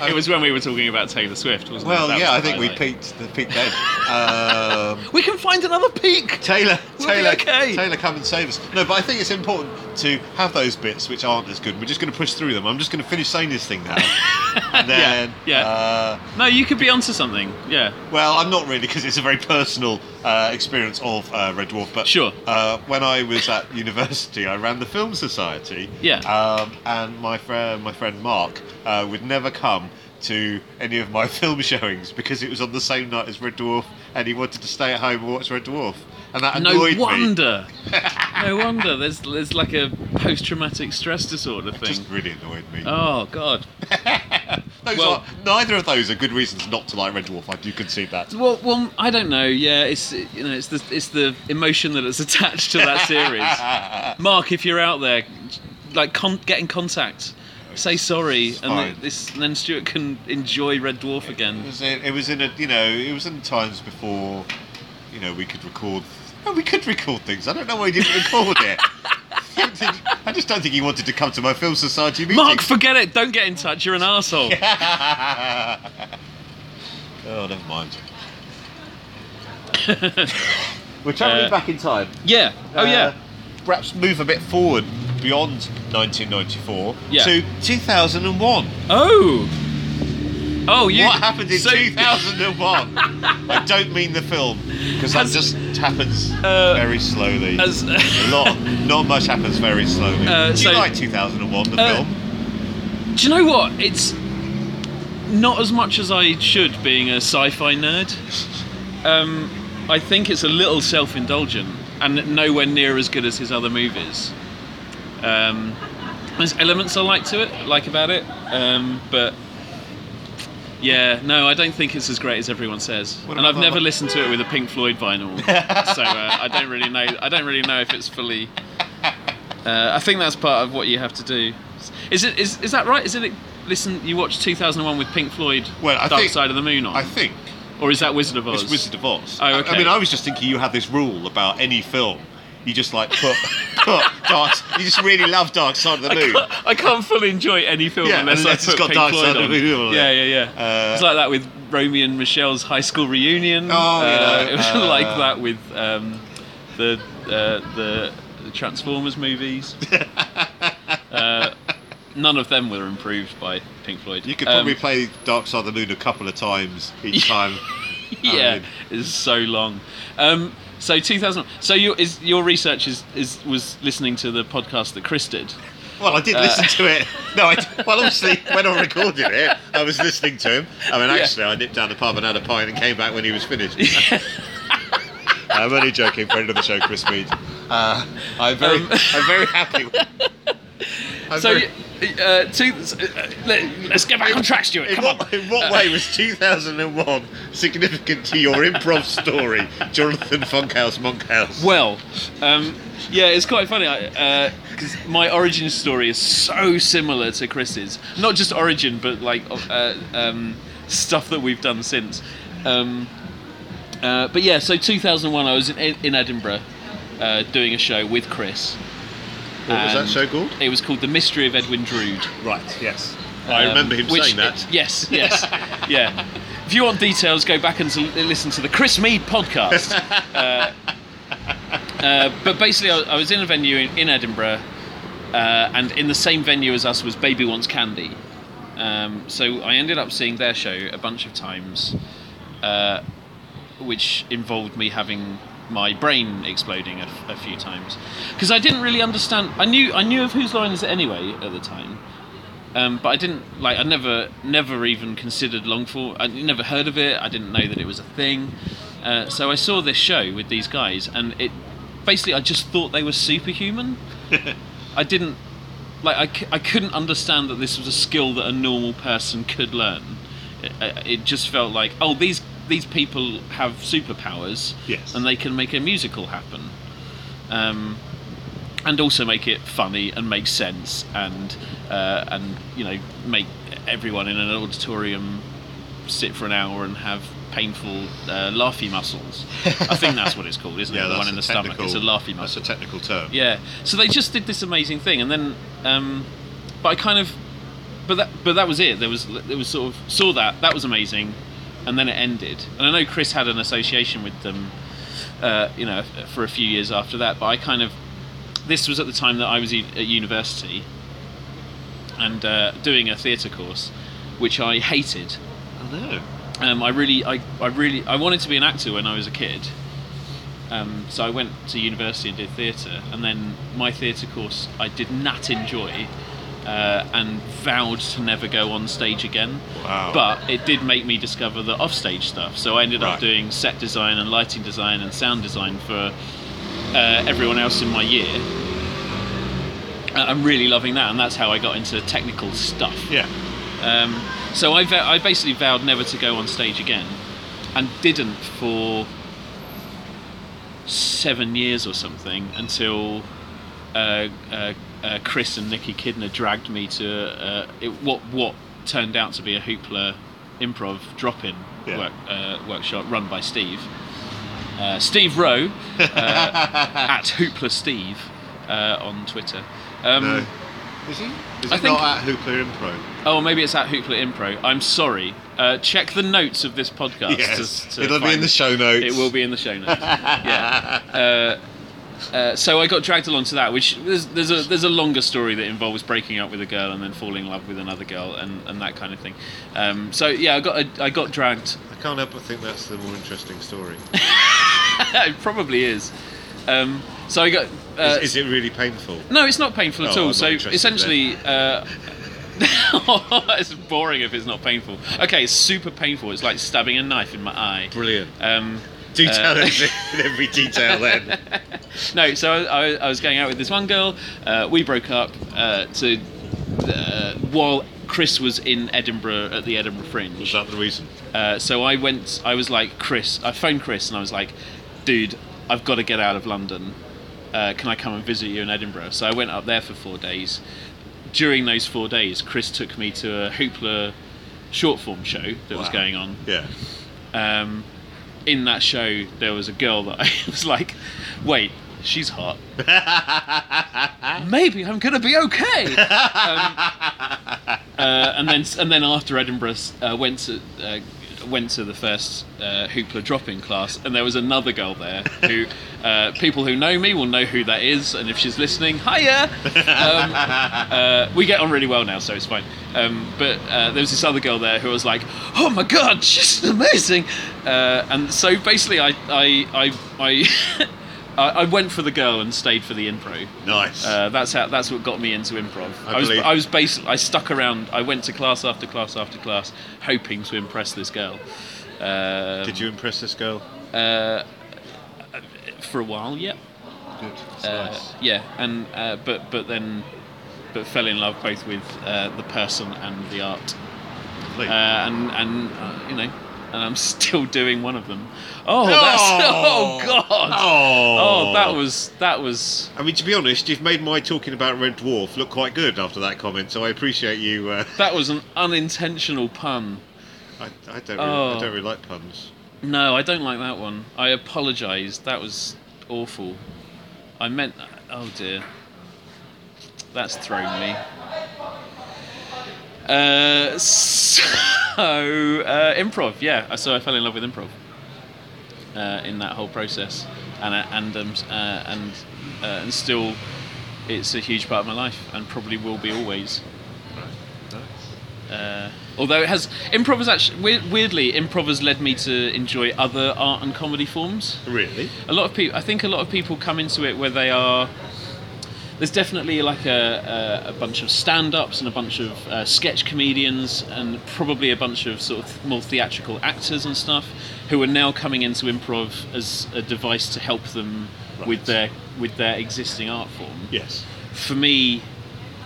<laughs> it was when we were talking about Taylor Swift, wasn't it? Well, yeah, I think we peaked the peak then. um, <laughs> We can find another peak. Taylor, We'll Taylor, okay. Taylor, come and save us. No, but I think it's important to have those bits which aren't as good. We're just going to push through them. I'm just going to finish saying this thing now, <laughs> and then, yeah. Uh, No, you could be onto something. Yeah. well, I'm not really because it's a very personal uh, experience of uh, Red Dwarf. But Sure. uh, when I was at <laughs> university, I ran the Film Society. Yeah. Um, and my friend, my friend Mark, uh, would never come to any of my <laughs> film showings because it was on the same night as Red Dwarf, and he wanted to stay at home and watch Red Dwarf, and that No annoyed me. wonder. <laughs> no wonder. There's there's like a post-traumatic stress disorder thing. Just really annoyed me. Oh God. <laughs> Those well- are, neither of those are good reasons not to like Red Dwarf. I do concede that. Well, well, I don't know. Yeah, it's you know, it's the it's the emotion that is <laughs> attached to that series. Mark, if you're out there, like con- get in contact, say sorry, and fine. this and then Stuart can enjoy Red Dwarf It again. was in, it was in a you know it was in times before you know we could record. No, we could record things. I don't know why he didn't record it. <laughs> I don't think- I just don't think he wanted to come to my film society meeting. Mark, forget it. Don't get in touch. You're an asshole. <laughs> oh, never mind. <laughs> We're travelling Uh, back in time. Yeah. Oh yeah. Uh, perhaps move a bit forward beyond 1994 Yeah. to 2001. Oh. Oh, you. what happened in so- 2001? <laughs> I don't mean the film because that just happens Uh, very slowly. As, a lot, not much happens very slowly. Uh, Do so- you like 2001, the Uh, film? Do you know what? It's not as much as I should, being a sci-fi nerd. Um, I think it's a little self-indulgent and nowhere near as good as his other movies. Um, there's elements I like to it, like about it, um, but yeah, no, I don't think it's as great as everyone says. What and about I've never that- listened to it with a Pink Floyd vinyl, <laughs> so uh, I don't really know. I don't really know if it's fully. Uh, I think that's part of what you have to do. Is it is, is that right? Is it listen? You watched 2001 with Pink Floyd, Well, I Dark think- Side of the Moon on, I think or is that Wizard of Oz? it's Wizard of Oz. Oh, I- okay. I mean, I was just thinking you had this rule about any film. You just like put, put Dark. You just really love Dark Side of the Moon. I can't fully enjoy any film Yeah, unless, unless I it's put got Pink Dark Floyd Side of the Moon on. Yeah, yeah, yeah. Uh, it's like that with Romy and Michelle's high school reunion. Oh, uh, yeah, <laughs> it was uh, like that with um, the, uh, the the Transformers movies. <laughs> uh, none of them were improved by Pink Floyd. You could Um, probably play Dark Side of the Moon a couple of times each <laughs> time. yeah, mean- it's so long. Um, so 2000. So your is your research is, is was listening to the podcast that Chris did. Well, I did Uh, listen to it. <laughs> No, I, well, obviously, when I recorded it, I was listening to him. I mean, Yeah. actually, I nipped down the pub and had a pint and came back when he was finished. <laughs> I'm only joking, friend of the show, Chris Mead. Uh, I'm very, Um, I'm very happy. With, <laughs> So very- uh, two, uh, let, us get back on track, Stuart. in Come on. what, in what way was 2001 significant to your improv story, Jonathan Funkhouse Monkhouse? Well, um, yeah, it's quite funny because my origin story is so similar to Chris's. Not just origin, but like uh, um, stuff that we've done since. Um, uh, but yeah, so 2001, I was in, in Edinburgh uh, doing a show with Chris. What was that and show called? It was called The Mystery of Edwin Drood. Right, yes. I Um, remember him which- saying that. Yes, yes, <laughs> yeah. If you want details, go back and to listen to the Chris Mead podcast. <laughs> uh, uh, but basically, I, I was in a venue in, in Edinburgh, uh, and in the same venue as us was Baby Wants Candy. Um, so I ended up seeing their show a bunch of times, uh, which involved me having my brain exploding a, a few times because I didn't really understand. I knew I knew of whose line is it anyway at the time, um, but I didn't like. I never never even considered Longform. I never heard of it. I didn't know that it was a thing. Uh, so I saw this show with these guys, and it basically I just thought they were superhuman. <laughs> I didn't like I, c- I couldn't understand that this was a skill that a normal person could learn. It, it just felt like oh these these people have superpowers Yes. and they can make a musical happen. Um, and also make it funny and make sense and uh, and you know make everyone in an auditorium sit for an hour and have painful uh, laughy muscles. <laughs> I think that's what it's called, isn't it? The one in the stomach. It's a laughy That's muscle. a technical term. Yeah. So they just did this amazing thing, and then, um, but I kind of, but that but that was it. There was there was sort of saw that that was amazing, and then it ended. And I know Chris had an association with them, uh, you know, for a few years after that. But I kind of this was at the time that I was u- at university and uh, doing a theatre course, which I hated. Oh no. Um, I really, I, I really, I wanted to be an actor when I was a kid. Um, so I went to university and did theatre, and then my theatre course I did not enjoy, uh, and vowed to never go on stage again. Wow. But it did make me discover the offstage stuff. So I ended Right. up doing set design and lighting design and sound design for uh, everyone else in my year. Uh, I'm really loving that, and that's how I got into technical stuff. Yeah. Um, so I, I basically vowed never to go on stage again, and didn't for seven years or something until uh, uh, uh, Chris and Nikki Kidner dragged me to uh, it, what what turned out to be a Hoopla improv drop-in Yeah. work, uh, workshop run by Steve. Uh, Steve Roe uh, <laughs> at Hoopla Steve uh, on Twitter. Um, No. Is he? Is I it think- not at Hoopla Impro? Oh, maybe it's at Hoopla Impro. I'm sorry. Uh, check the notes of this podcast. Yes. to- to It'll be in the show notes. It will be in the show notes. <laughs> yeah. Uh, uh, so I got dragged along to that, which there's, there's a there's a longer story that involves breaking up with a girl and then falling in love with another girl and, and that kind of thing. Um, so yeah, I got I got dragged. I can't help but think that's the more interesting story. <laughs> it probably is. Um, so I got. Uh, is, is it really painful? No, it's not painful at Oh, all. So essentially, uh, <laughs> it's boring if it's not painful. Okay, it's super painful. It's like stabbing a knife in my eye. Brilliant. Um, Detail uh, in every detail then. <laughs> no, so I, I, was going out with this one girl. Uh, we broke up uh, to uh, while Chris was in Edinburgh at the Edinburgh Fringe. Was that the reason? Uh, so I went. I was like, Chris. I phoned Chris and I was like, dude, I've got to get out of London. Uh, can I come and visit you in Edinburgh? So I went up there for four days. During those four days, Chris took me to a Hoopla short form show that was going on. Yeah. Um, in that show, there was a girl that I <laughs> was like, wait, she's hot. <laughs> Maybe I'm gonna be okay. um, <laughs> uh, and then and then after Edinburgh, uh, went to uh, went to the first uh, Hoopla drop-in class, and there was another girl there who uh, people who know me will know who that is, and if she's listening, hiya. Um, uh, we get on really well now, so it's fine. Um, but uh, there was this other girl there who was like, "Oh my god, she's amazing!" Uh, and so basically, I I I. I <laughs> I I went for the girl and stayed for the improv. Nice. Uh, that's how. That's what got me into improv. I I, was. believe- I was basically. I stuck around. I went to class after class after class, hoping to impress this girl. Um, Did you impress this girl? Uh, for a while, yeah. Good. Uh, nice. Yeah, and uh, but but then, but fell in love both with uh, the person and the art, uh, and and uh, you know, and I'm <laughs> still doing one of them. Oh, that's <laughs> oh god. Oh. Oh, that was that was I mean, to be honest, you've made my talking about Red Dwarf look quite good after that comment, so I appreciate you. Uh, <laughs> that was an unintentional pun. I, I don't. Really, I Oh. don't really like puns. No, I don't like that one. I apologise. That was awful. I meant. Oh dear. That's thrown me. Uh, <laughs> so uh, improv, yeah. So I fell in love with improv uh, in that whole process, and uh, and um, uh, and uh, and still, it's a huge part of my life, and probably will be always. Uh, although it has improv has actually weirdly improv has led me to enjoy other art and comedy forms. Really? A lot of people, I think, a lot of people come into it where they are. There's definitely like a, a, a bunch of stand-ups and a bunch of uh, sketch comedians and probably a bunch of sort of more theatrical actors and stuff who are now coming into improv as a device to help them with their with their existing art form Yes. for me,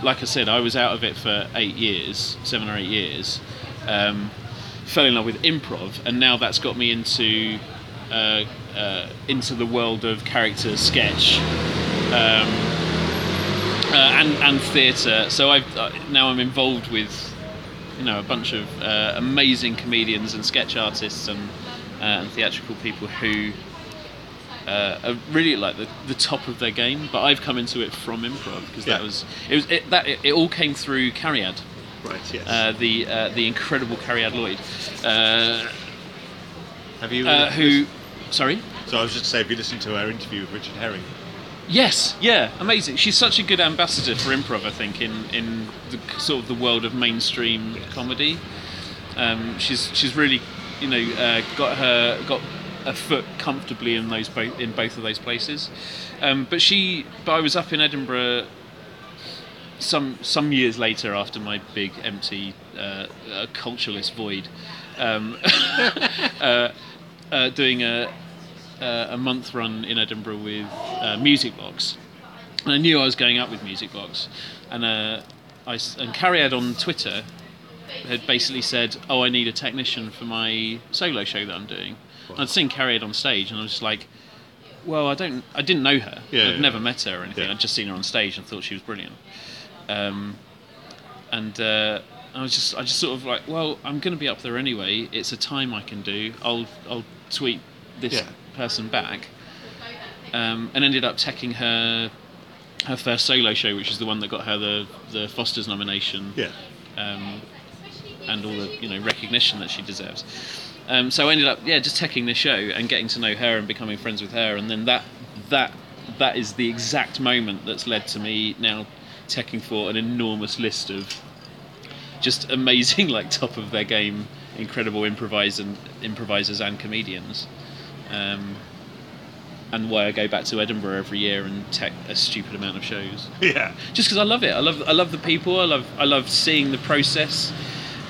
like I said, I was out of it for eight years, seven or eight years. Um, fell in love with improv, and now that's got me into uh, uh, into the world of character sketch um, uh, and and theatre. So I've uh, now I'm involved with you know a bunch of uh, amazing comedians and sketch artists and uh, and theatrical people who uh, are really like the, the top of their game. But I've come into it from improv because Yeah. that was it was it, that it, it all came through Cariad. Right. Yes. uh, the uh, the incredible Cariad Lloyd, uh, have you? uh, who, sorry. So I was just saying, have you listened to our interview with Richard Herring? Yes, yeah, amazing. She's such a good ambassador for improv, I think, in in the sort of the world of mainstream comedy. Um, she's she's really, you know, uh, got her got a foot comfortably in those both in both of those places. Um, but she, but I was up in Edinburgh some some years later after my big empty uh, uh, culturalist void, um, <laughs> uh, uh, doing a uh, a month run in Edinburgh with uh, Music Box, and I knew I was going up with Music Box, and uh, I and Cariad on Twitter had basically said, "Oh, I need a technician for my solo show that I'm doing." And I'd seen Cariad on stage, and I was just like, "Well, I don't, I didn't know her. Yeah, I'd yeah. never met her or anything. Yeah. I'd just seen her on stage and thought she was brilliant." Um, and uh, I was just, I just sort of like, well, I'm going to be up there anyway. It's a time I can do. I'll, I'll tweet this. Person back, um, and ended up taking her, her first solo show, which is the one that got her the the Foster's nomination, Yeah. um, and all the you know recognition that she deserves. Um, so I ended up, yeah, just teching this show and getting to know her and becoming friends with her, and then that that that is the exact moment that's led to me now teching for an enormous list of just amazing, <laughs> like top of their game, incredible improvisers and improvisers and comedians. Um, and why I go back to Edinburgh every year and tech a stupid amount of shows <laughs> Yeah. just because I love it. I love I love the people. I love I love seeing the process,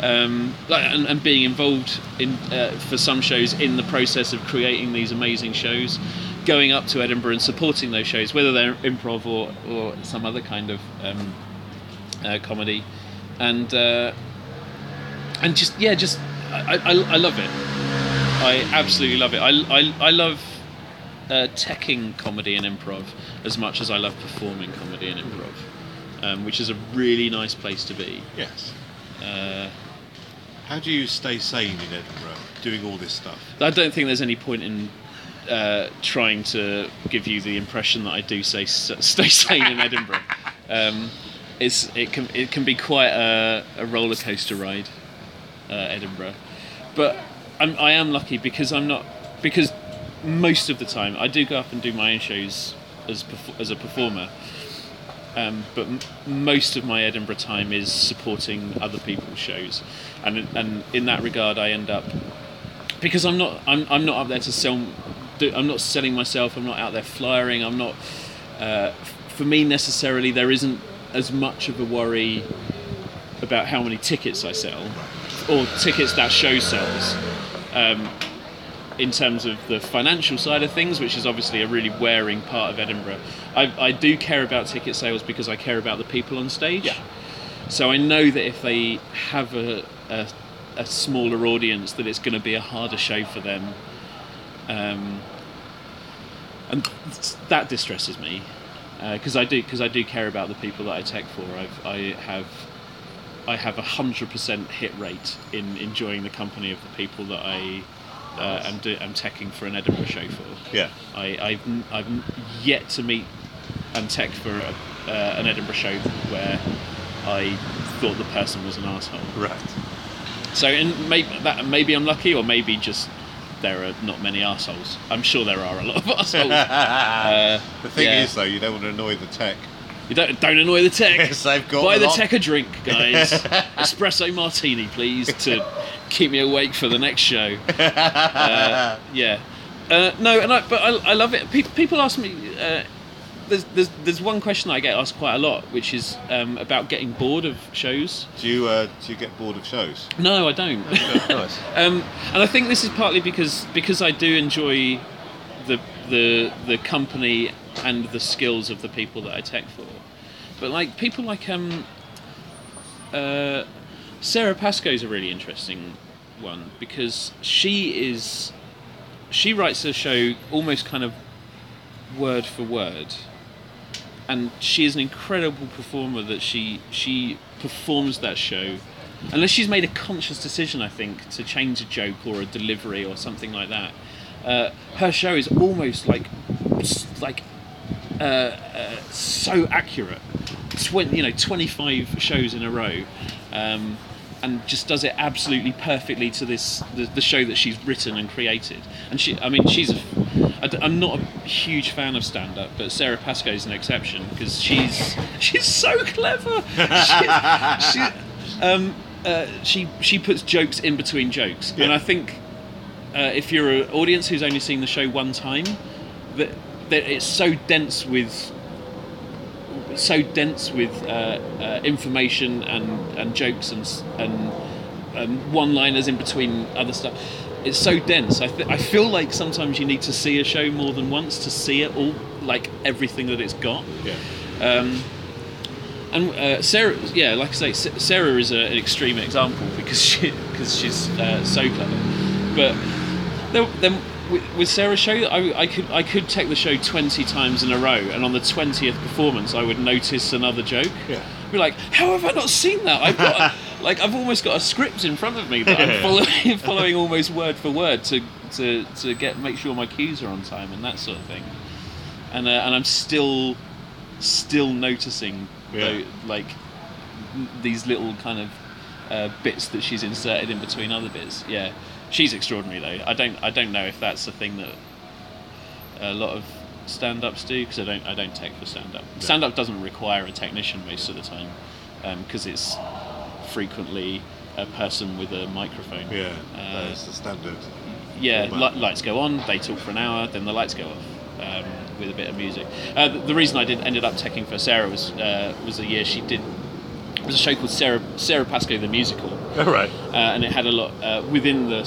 um, and, and being involved in uh, for some shows in the process of creating these amazing shows. Going up to Edinburgh and supporting those shows, whether they're improv or, or some other kind of um, uh, comedy, and uh, and just yeah, just I, I, I love it. I absolutely love it. I, I, I love uh, teching comedy and improv as much as I love performing comedy and improv, um, which is a really nice place to be. Yes. Uh, How do you stay sane in Edinburgh doing all this stuff? I don't think there's any point in uh, trying to give you the impression that I do say stay sane in Edinburgh. <laughs> Um, it's it can it can be quite a, a roller coaster ride, uh, Edinburgh, but I'm, I am lucky because I'm not because most of the time I do go up and do my own shows as as a performer. Um, but m- most of my Edinburgh time is supporting other people's shows, and and in that regard, I end up because I'm not I'm, I'm not up there to sell. I'm not selling myself. I'm not out there flyering. I'm not. Uh, for me, necessarily, there isn't as much of a worry about how many tickets I sell, or tickets that show sells. Um, in terms of the financial side of things, which is obviously a really wearing part of Edinburgh, I, I do care about ticket sales because I care about the people on stage. Yeah. So I know that if they have a, a, a smaller audience, that it's going to be a harder show for them. Um, and that distresses me because I do because I do care about the people that I tech for. I've, I have I have a hundred percent hit rate in enjoying the company of the people that I uh, am do, am teching for an Edinburgh show for. Yeah. I, I've I've yet to meet and tech for a, uh, an Edinburgh show where I thought the person was an asshole. Right. So, and maybe that maybe I'm lucky, or maybe just there are not many assholes. I'm sure there are a lot of <laughs> assholes. <laughs> uh, The thing yeah. is, though, you don't want to annoy the tech. You don't don't annoy the tech. <laughs> Yes, they've got Buy the lot. tech a drink, <laughs> guys. Espresso martini, please, to keep me awake for the next show. Uh, yeah. Uh, no, and I, but I, I love it. People, people ask me. Uh, there's, there's there's one question I get asked quite a lot, which is um, about getting bored of shows. Do you uh, do you get bored of shows? No, I don't. nice. <laughs> Um, and I think this is partly because because I do enjoy the the the company and the skills of the people that I tech for. But like people like um, uh, Sara Pascoe is a really interesting one because she is she writes a show almost kind of word for word. And she is an incredible performer that she she performs that show. Unless she's made a conscious decision i think to change a joke or a delivery or something like that. Uh, her show is almost like like uh, uh, so accurate 20, you know 25 shows in a row um, and just does it absolutely perfectly to this the, the show that she's written and created. And she, I mean, she's. A, I I'm not a huge fan of stand up, but Sara Pascoe is an exception because she's <laughs> she's so clever. She, she, um, uh, she she puts jokes in between jokes, and I think uh, if you're an audience who's only seen the show one time, that it's so dense with so dense with uh, uh, information and, and jokes and and, and one-liners in between other stuff. It's so dense. I, th- I feel like sometimes you need to see a show more than once to see it all, like everything that it's got. Yeah. Um, and uh, Sara, yeah, like I say, Sara is a, an extreme example because she because she's uh, so clever. But then with, with Sara's show, I, I could I could take the show twenty times in a row, and on the twentieth performance, I would notice another joke. Yeah. Be like, how have I not seen that? I've got a, <laughs> like I've almost got a script in front of me that I'm following <laughs> following almost word for word to to to get make sure my cues are on time and that sort of thing. And uh, and I'm still still noticing Yeah. though, like these little kind of uh, bits that she's inserted in between other bits. Yeah, she's extraordinary though. I don't I don't know if that's the thing that a lot of stand-ups do because I don't I don't tech for stand-up. Stand-up doesn't require a technician most of the time because it's frequently a person with a microphone. Yeah. Uh, That's the standard. yeah, li- lights go on, they talk for an hour, then the lights go off um, with a bit of music. Uh, the, the reason I did ended up teching for Sara was uh, was a year she did. It was a show called Sara Sara Pascoe the musical, All right. uh, and it had a lot uh, within the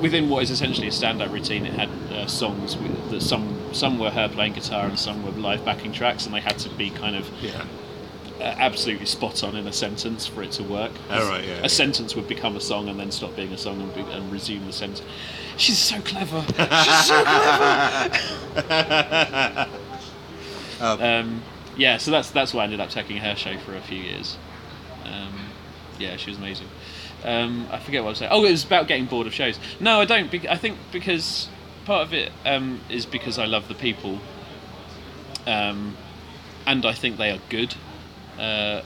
within what is essentially a stand-up routine. It had uh, songs with, that some some were her playing guitar and some were live backing tracks, and they had to be kind of Yeah. uh, absolutely spot on in a sentence for it to work. Oh, right, yeah, a yeah. sentence would become a song and then stop being a song and, be, and resume the sentence. She's so clever. <laughs> She's so clever. <laughs> um, yeah, so that's that's why I ended up taking her show for a few years. Um, yeah, she was amazing. Um, I forget what I was saying. Oh, it was about getting bored of shows. No, I don't. bec- I think because part of it um, is because I love the people, um, and I think they are good. Uh,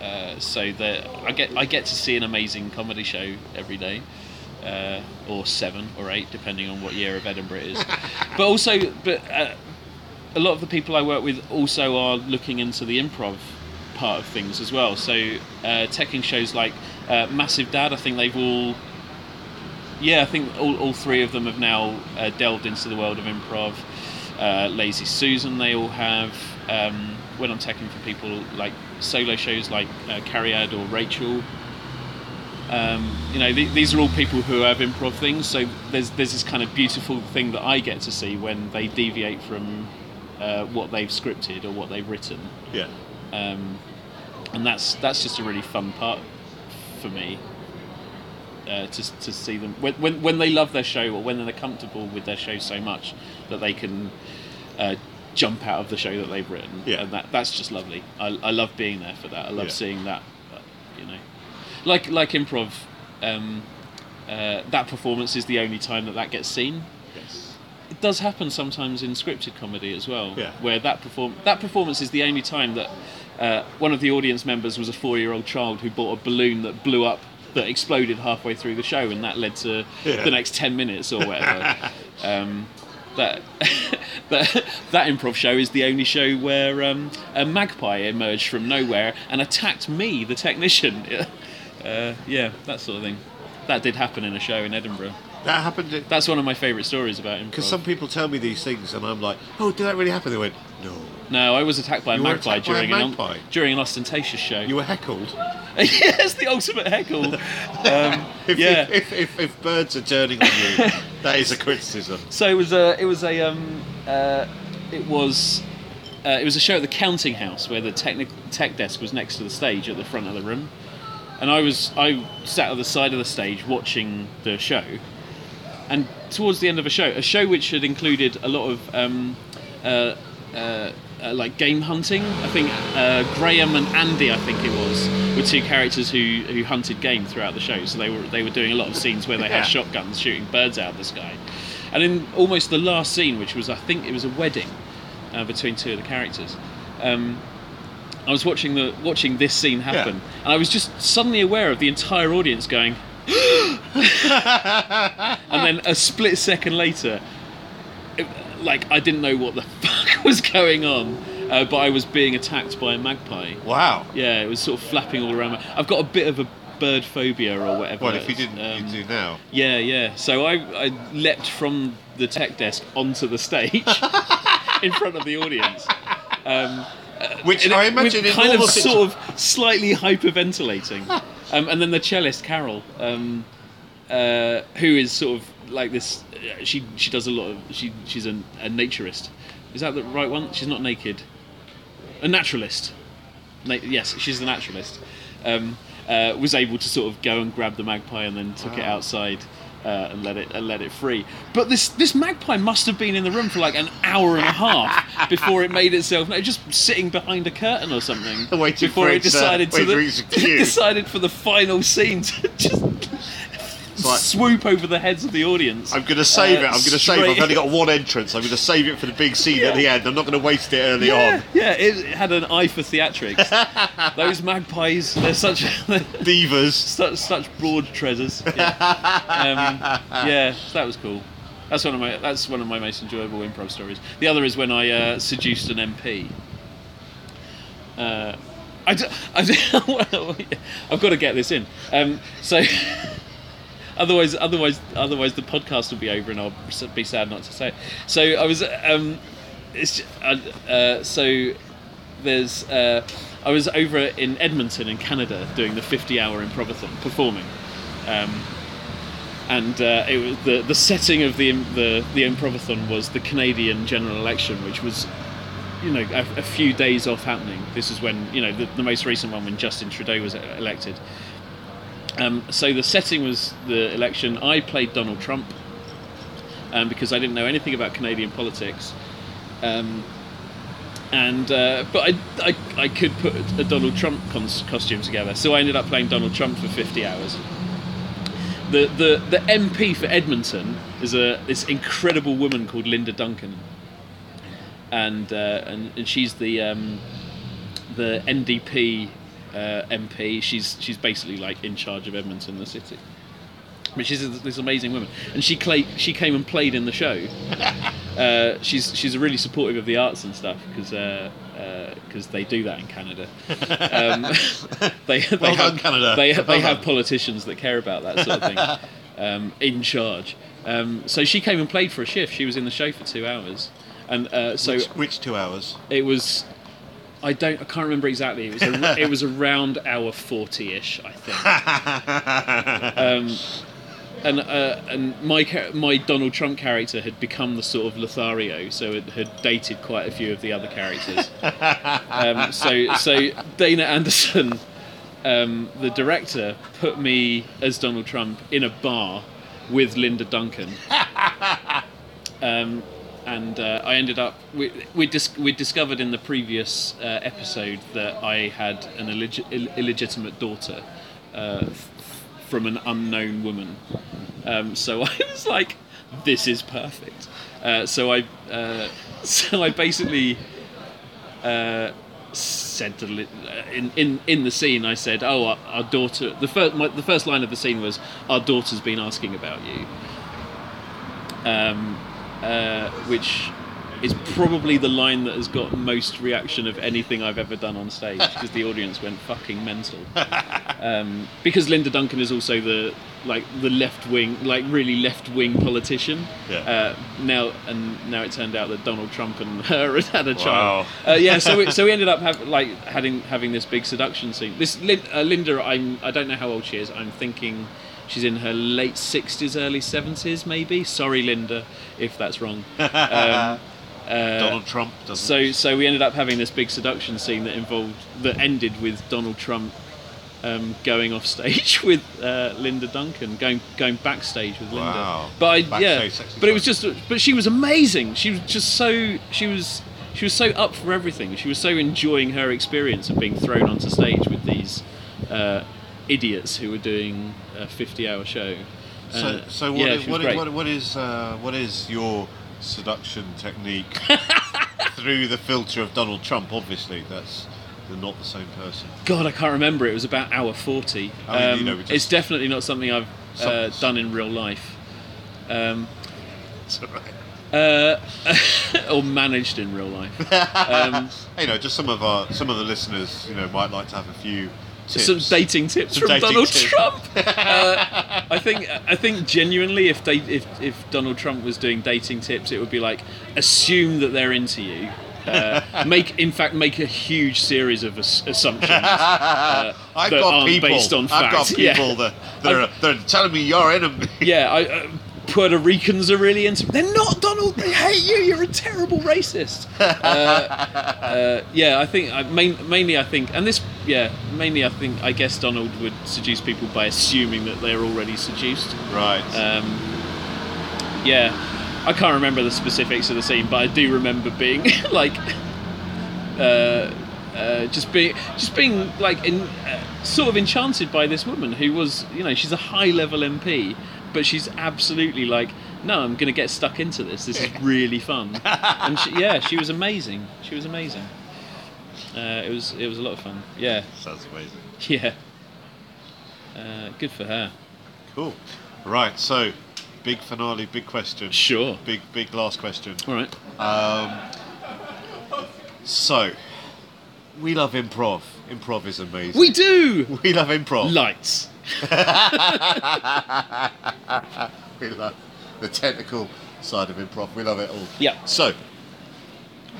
uh, so that I get I get to see an amazing comedy show every day, uh, or seven or eight, depending on what year of Edinburgh it is. <laughs> but also, but uh, a lot of the people I work with also are looking into the improv part of things as well. So uh, teching shows like uh, Massive Dad, I think they've all. Yeah, I think all, all three of them have now uh, delved into the world of improv. Uh, Lazy Susan, they all have. Um, when I'm teching for people like solo shows like uh, Cariad or Rachel, um, you know, th- these are all people who have improv things. So there's there's this kind of beautiful thing that I get to see when they deviate from uh, what they've scripted or what they've written, Yeah. Um, and that's that's just a really fun part for me. Uh, to, to see them when, when when they love their show or when they're comfortable with their show so much that they can uh, jump out of the show that they've written Yeah. and that that's just lovely I, I love being there for that I love Yeah. seeing that you know like like improv um, uh, that performance is the only time that that gets seen Yes. It does happen sometimes in scripted comedy as well, Yeah. where that perform that performance is the only time that uh, one of the audience members was a four-year-old child who bought a balloon that blew up, that exploded halfway through the show, and that led to Yeah. the next ten minutes or whatever. <laughs> um, that <laughs> that that improv show is the only show where um, a magpie emerged from nowhere and attacked me, the technician. <laughs> uh, yeah, that sort of thing. That did happen in a show in Edinburgh. That happened That's one of my favourite stories about him. because some people tell me these things, and I'm like, "Oh, did that really happen?" They went, "No." No, I was attacked by a You were magpie attacked by a during an magpie? during an Austentatious show. You were heckled. <laughs> yes, the ultimate heckle. <laughs> Um, If, yeah. if, if, if, if birds are turning on you, <laughs> that is a criticism. so it was a it was a um, uh, it was uh, it was a show at the counting house where the technic tech desk was next to the stage at the front of the room, and I was I sat at the side of the stage watching the show, and towards the end of a show, a show which had included a lot of um, uh, uh, uh, like game hunting. I think uh, Graham and Andy, I think it was, were two characters who, who hunted game throughout the show. So they were they were doing a lot of scenes where they <laughs> Yeah. had shotguns shooting birds out of the sky. And in almost the last scene, which was I think it was a wedding uh, between two of the characters. Um, I was watching the watching this scene happen, and I was just suddenly aware of the entire audience going, <gasps> <laughs> and then a split second later, it- like I didn't know what the <laughs> fuck was going on, uh, but I was being attacked by a magpie. Wow. Yeah, it was sort of flapping all around. Me. I've got a bit of a bird phobia or whatever. Well, if you didn't, um, you do now. Yeah, yeah. So I, I leapt from the tech desk onto the stage <laughs> in front of the audience. Um, Which I imagine with kind of sort of slightly hyperventilating. um, and then the cellist Carol, um, uh, who is sort of like this. uh, She she does a lot of she she's a, a naturist. Is that the right one? She's not naked. A naturalist. Na- yes, she's a naturalist. Um, uh, was able to sort of go and grab the magpie and then took it outside uh, and let it and let it free. But this this magpie must have been in the room for like an hour and a half <laughs> before it made itself. No, just sitting behind a curtain or something. <laughs> Waiting before for it its, uh, decided to the, for its cue. decided for the final scene to <laughs> just like- swoop over the heads of the audience. I'm going to save Uh, it. I'm going to save it. I've only got one entrance. I'm going to save it for the big scene at the end. I'm not going to waste it early yeah, on. yeah, it had an eye for theatrics. <laughs> Those magpies, they're such <laughs> Divas. such, such broad treasures. Yeah. Um, yeah, that was cool. That's one of my that's one of my most enjoyable improv stories. The other is when I uh, seduced an MP. Uh, I, d- I d- <laughs> I've got to get this in. Um, so otherwise, otherwise, otherwise the podcast will be over, and I'll be sad not to say it. So I was, um, it's uh, uh, so there's uh, I was over in Edmonton in Canada doing the 50-hour improvathon, performing. Um, and uh, it was the the setting of the the the improvathon was the Canadian general election, which was you know a, a few days off happening. This is when you know the, the most recent one when Justin Trudeau was elected. Um, so the setting was the election. I played Donald Trump um, because I didn't know anything about Canadian politics. Um, and uh, but I, I, I could put a Donald Trump cons- costume together, so I ended up playing Donald Trump for 50 hours the, the the MP for Edmonton is a this incredible woman called Linda Duncan, and uh, and, and she's the um, the NDP uh, MP. She's she's basically like in charge of Edmonton, the city. But she's this amazing woman, and she clay, she came and played in the show. <laughs> Uh, she's she's really supportive of the arts and stuff because because they do that in Canada. Um, <laughs> they they Well have done, Canada. they Well they have politicians that care about that sort of thing <laughs> um, in charge. Um, so she came and played for a shift. She was in the show for two hours, and uh, so which, which two hours? it was. I don't. I can't remember exactly. It was. A, <laughs> it was around hour forty-ish, I think. Um, and uh, and my my Donald Trump character had become the sort of Lothario, so it had dated quite a few of the other characters. um, so so Dana Andersen, um, the director, put me as Donald Trump in a bar with Linda Duncan. <laughs> And uh, I ended up we we dis- we discovered in the previous uh, episode that I had an illeg- Ill- illegitimate daughter uh, f- from an unknown woman. Um, so <laughs> I was like, "This is perfect." Uh, so I uh, <laughs> so I basically uh, said to in, in in the scene I said, "Oh, our, our daughter." The first my, the first line of the scene was, "Our daughter's been asking about you." um, uh, which is probably the line that has got most reaction of anything I've ever done on stage because the audience went fucking mental. <laughs> Um, because Linda Duncan is also the like the left wing, like really left wing politician. Yeah. Uh, now and now it turned out that Donald Trump and <laughs> her had had a Wow. child. Uh, yeah, so we, so we ended up have, like having having this big seduction scene. This uh, Linda, I'm I don't know how old she is. I'm thinking she's in her late sixties, early seventies, maybe. Sorry, Linda, if that's wrong. <laughs> Um, uh, Donald Trump doesn't. so so we ended up having this big seduction scene that involved that ended with Donald Trump um, going off stage <laughs> with uh, Linda Duncan, going going backstage with Linda. Wow. But I, yeah, Backstage but it was just but she was amazing. She was just so she was she was so up for everything. She was so enjoying her experience of being thrown onto stage with these uh, idiots who were doing a 50-hour show. So, Uh, so what, yeah, is, what, is, what, what is uh, what is your seduction technique <laughs> through the filter of Donald Trump? Obviously, that's they're not the same person? God, I can't remember. It was about hour forty. I mean, you Um, know, just- it's definitely not something I've uh, done in real life, um, <laughs> It's all right. uh, <laughs> or managed in real life. Um, you know, just some of our some of the listeners, you know, might like to have a few tips. some dating tips Some from dating Donald tips. Trump. <laughs> uh, I think I think genuinely, if they if if Donald Trump was doing dating tips, it would be like assume that they're into you. Uh, <laughs> make in fact make a huge series of ass- assumptions. Uh, <laughs> I've that got aren't people. based on I've got fact. Yeah. people that that are, that are telling me you're enemy. Yeah, I, uh, Puerto Ricans are really into. They're not Donald. They hate you. You're a terrible racist. <laughs> Uh, uh, yeah, I think I, main, mainly I think, and this, yeah, mainly I think I guess Donald would seduce people by assuming that they're already seduced. Right. Um, yeah, I can't remember the specifics of the scene, but I do remember being <laughs> like, uh, uh, just being, just being like, in, uh, sort of enchanted by this woman who was, you know, she's a high level MP, but she's absolutely like, no, I'm gonna get stuck into this. This is really fun, <laughs> and she, yeah, she was amazing. She was amazing. Uh, it was, it was a lot of fun. Yeah, Sounds amazing. yeah. Uh, good for her. Cool. Right. So, big finale, big question. Sure. Big big last question. All right. Um, so, we love improv. Improv is amazing. We do. <laughs> we love improv. Lights. <laughs> we love the technical side of improv. We love it all. Yeah. So,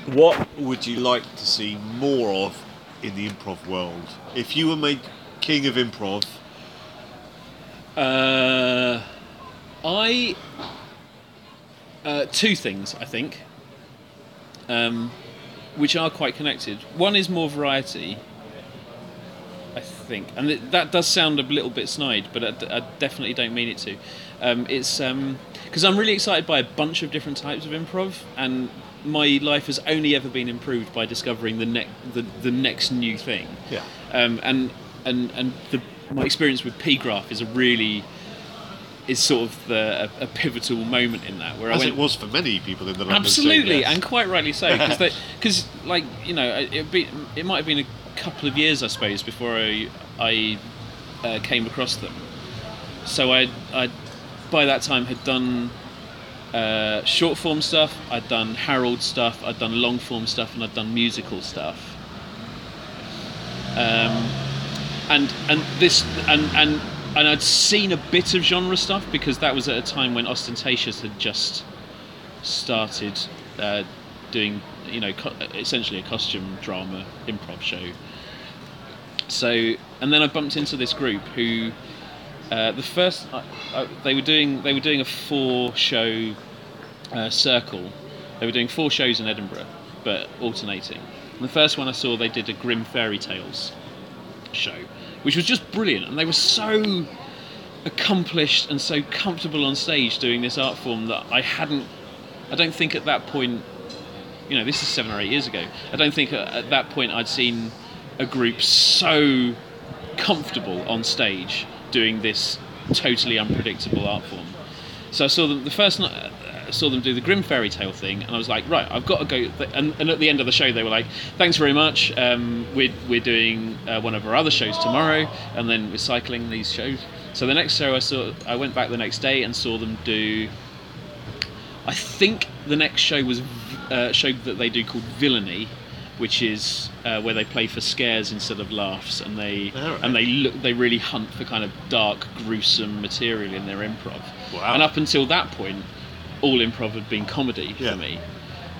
what would you like to see more of in the improv world? If you were made king of improv, Uh, I uh, two things I think, um, which are quite connected. One is more variety. I think, and th- that does sound a little bit snide, but I, d- I definitely don't mean it to. Um, it's because I'm really excited by a bunch of different types of improv, and my life has only ever been improved by discovering the next the, the next new thing. Yeah. Um, and and and the, my experience with P Graph is a really is sort of the, a, a pivotal moment in that where I as went it was for many people in the London scene, absolutely yes. and quite rightly so because because <laughs> like you know it be it might have been a couple of years I suppose before I I uh, came across them so I I by that time had done uh, short form stuff I'd done Harold stuff I'd done long form stuff and I'd done musical stuff um, and and this and and and I'd seen a bit of genre stuff because that was at a time when Austentatious had just started uh, doing you know co- essentially a costume drama improv show. So and then I bumped into this group who uh, the first uh, uh, they were doing they were doing a four show uh, circle. They were doing four shows in Edinburgh, but alternating. And the first one I saw, they did a Grim Fairy Tales show, which was just brilliant, and they were so accomplished and so comfortable on stage doing this art form that I hadn't. I don't think at that point, you know, this is seven or eight years ago. I don't think at, at that point I'd seen a group so comfortable on stage doing this totally unpredictable art form. So I saw them the first night. uh, Saw them do the Grim Fairy Tale thing, and I was like, right, I've got to go. And, and at the end of the show, they were like, "Thanks very much. Um, we're we're doing uh, one of our other shows tomorrow, and then we're cycling these shows." So the next show, I saw, I went back the next day and saw them do. I think the next show was uh, show that they do called Villainy, which is uh, where they play for scares instead of laughs, and they Alright. and they look they really hunt for kind of dark, gruesome material in their improv. Wow. And up until that point, all improv had been comedy Yeah. for me.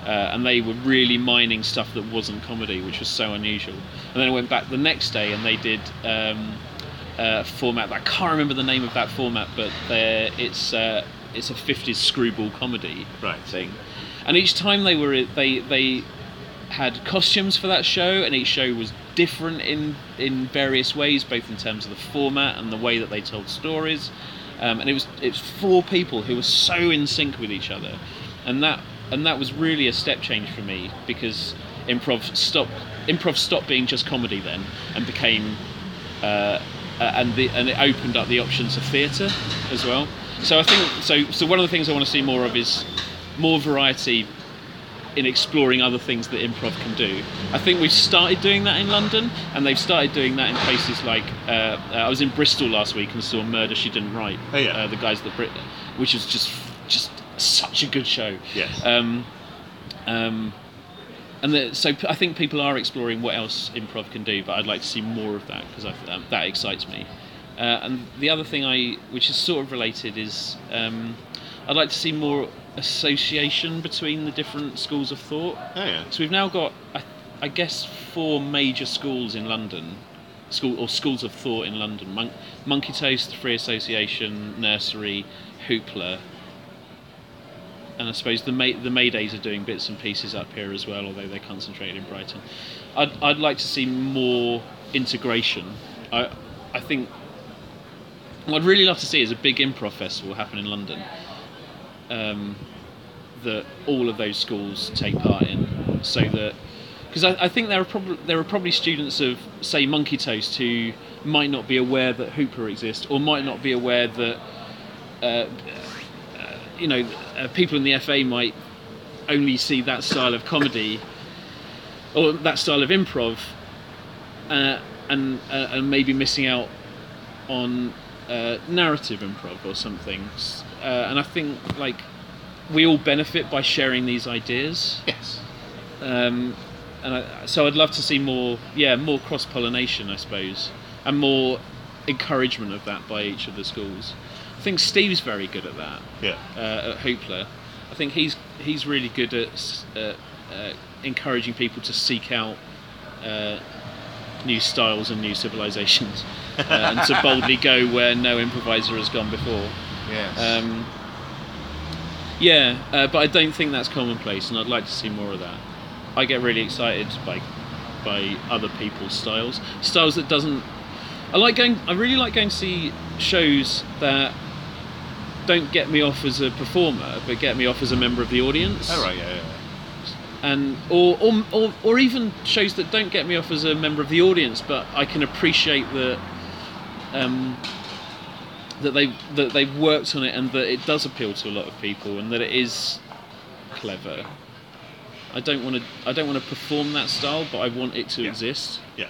Uh, and they were really mining stuff that wasn't comedy, which was so unusual. And then I went back the next day, and they did um, a format. I can't remember the name of that format, but it's uh, it's a '50s screwball comedy Right. thing. And each time they were they they had costumes for that show, and each show was different in in various ways, both in terms of the format and the way that they told stories. Um, and it was it was four people who were so in sync with each other, and that and that was really a step change for me because improv stopped improv stopped being just comedy then and became uh, and the and it opened up the options of theatre as well. So I think so. So one of the things I want to see more of is more variety in exploring other things that improv can do. I think we've started doing that in London, and they've started doing that in places like uh, uh, I was in Bristol last week and saw Murder She Didn't Write. Oh, yeah. uh, the guys that Brit, which is just just such a good show. Yes. Um, um, and the, so I think people are exploring what else improv can do, but I'd like to see more of that because um, that excites me. Uh, and the other thing I, which is sort of related, is um, I'd like to see more association between the different schools of thought. Oh yeah. So we've now got, I, I guess, four major schools in London, school or schools of thought in London: Mon- Monkey Toast, Free Association, Nursery, Hoopla, and I suppose the May, the Maydays are doing bits and pieces up here as well, although they're concentrated in Brighton. I'd, I'd like to see more integration. I I think what I'd really love to see is a big improv festival happen in London. Um, that all of those schools take part in, so that because I, I think there are probably there are probably students of say Monkey Toast who might not be aware that Hoopla exists, or might not be aware that uh, uh, you know uh, people in the FA might only see that style of comedy or that style of improv, uh, and uh, and maybe missing out on uh, narrative improv or something. Uh, and I think like we all benefit by sharing these ideas Yes. um, and I, so I'd love to see more, yeah, more cross pollination, I suppose, and more encouragement of that by each of the schools. I think Steve's very good at that Yeah. uh, at Hoopla. I think he's he's really good at uh, uh, encouraging people to seek out uh, new styles and new civilizations, uh, and to boldly go where no improviser has gone before. Yes. Um, yeah, uh, but I don't think that's commonplace, and I'd like to see more of that. I get really excited by by other people's styles, styles that doesn't. I like going. I really like going to see shows that don't get me off as a performer, but get me off as a member of the audience. oh right. Yeah. yeah. And or, or or or even shows that don't get me off as a member of the audience, but I can appreciate that. Um, that they that they've worked on it and that it does appeal to a lot of people and that it is clever. I don't want to I don't want to perform that style, but I want it to Yeah. exist Yeah.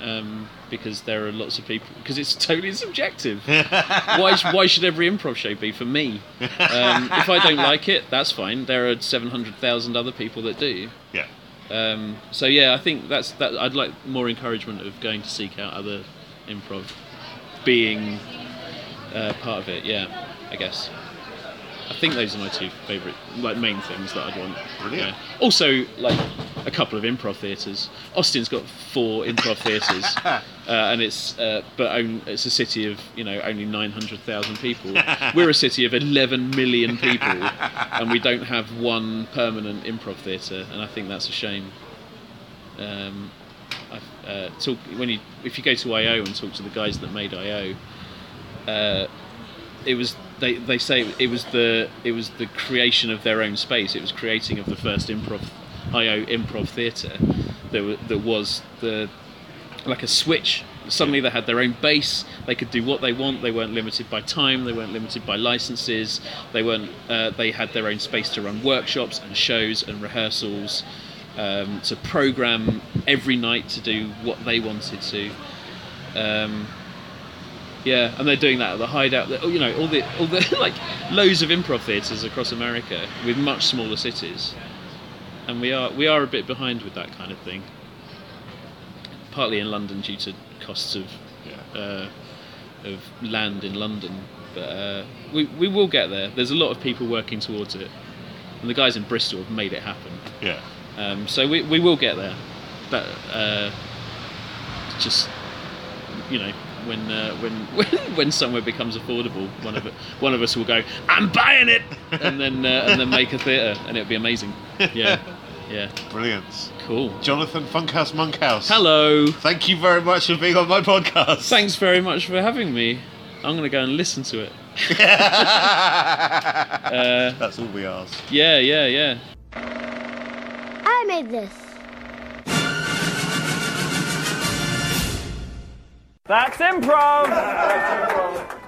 um, because there are lots of people because it's <laughs> totally subjective. <laughs> why why should every improv show be for me? Um, if I don't like it, that's fine. There are seven hundred thousand other people that do. Yeah. Um, so yeah, I think that's that. I'd like more encouragement of going to seek out other improv, being uh, part of it. Yeah, I guess. I think those are my two favourite, like main things that I'd want. Brilliant. Yeah. Also, like a couple of improv theatres. Austin's got four improv theatres, <laughs> uh, and it's uh, but own, it's a city of you know only nine hundred thousand people. <laughs> We're a city of eleven million people, <laughs> and we don't have one permanent improv theatre, and I think that's a shame. Um, uh, talk when you if you go to IO and talk to the guys that made IO, uh, it was they, they say it was the it was the creation of their own space. It was creating of the first improv IO improv theatre that that was the like a switch. Suddenly they had their own base. They could do what they want. They weren't limited by time. They weren't limited by licenses. They weren't. Uh, they had their own space to run workshops and shows and rehearsals, um, to program every night to do what they wanted to. Um, yeah, and they're doing that at the Hideout. The- You know, all the all the <laughs> like loads of improv theatres across America with much smaller cities, and we are we are a bit behind with that kind of thing. Partly in London due to costs of Yeah. uh, of land in London, but uh, we we will get there. There's a lot of people working towards it, and the guys in Bristol have made it happen. Yeah. Um, so we, we will get there, but uh, just you know when uh, when <laughs> when when somewhere becomes affordable, one of one of us will go, I'm buying it, and then uh, and then make a theatre, and it'll be amazing. Yeah, yeah, Brilliant. cool. Jonathan Funkhouse Monkhouse. Hello. Thank you very much for being on my podcast. Thanks very much for having me. I'm gonna go and listen to it. <laughs> Uh, That's all we ask. yeah, yeah, yeah. I made this. That's improv.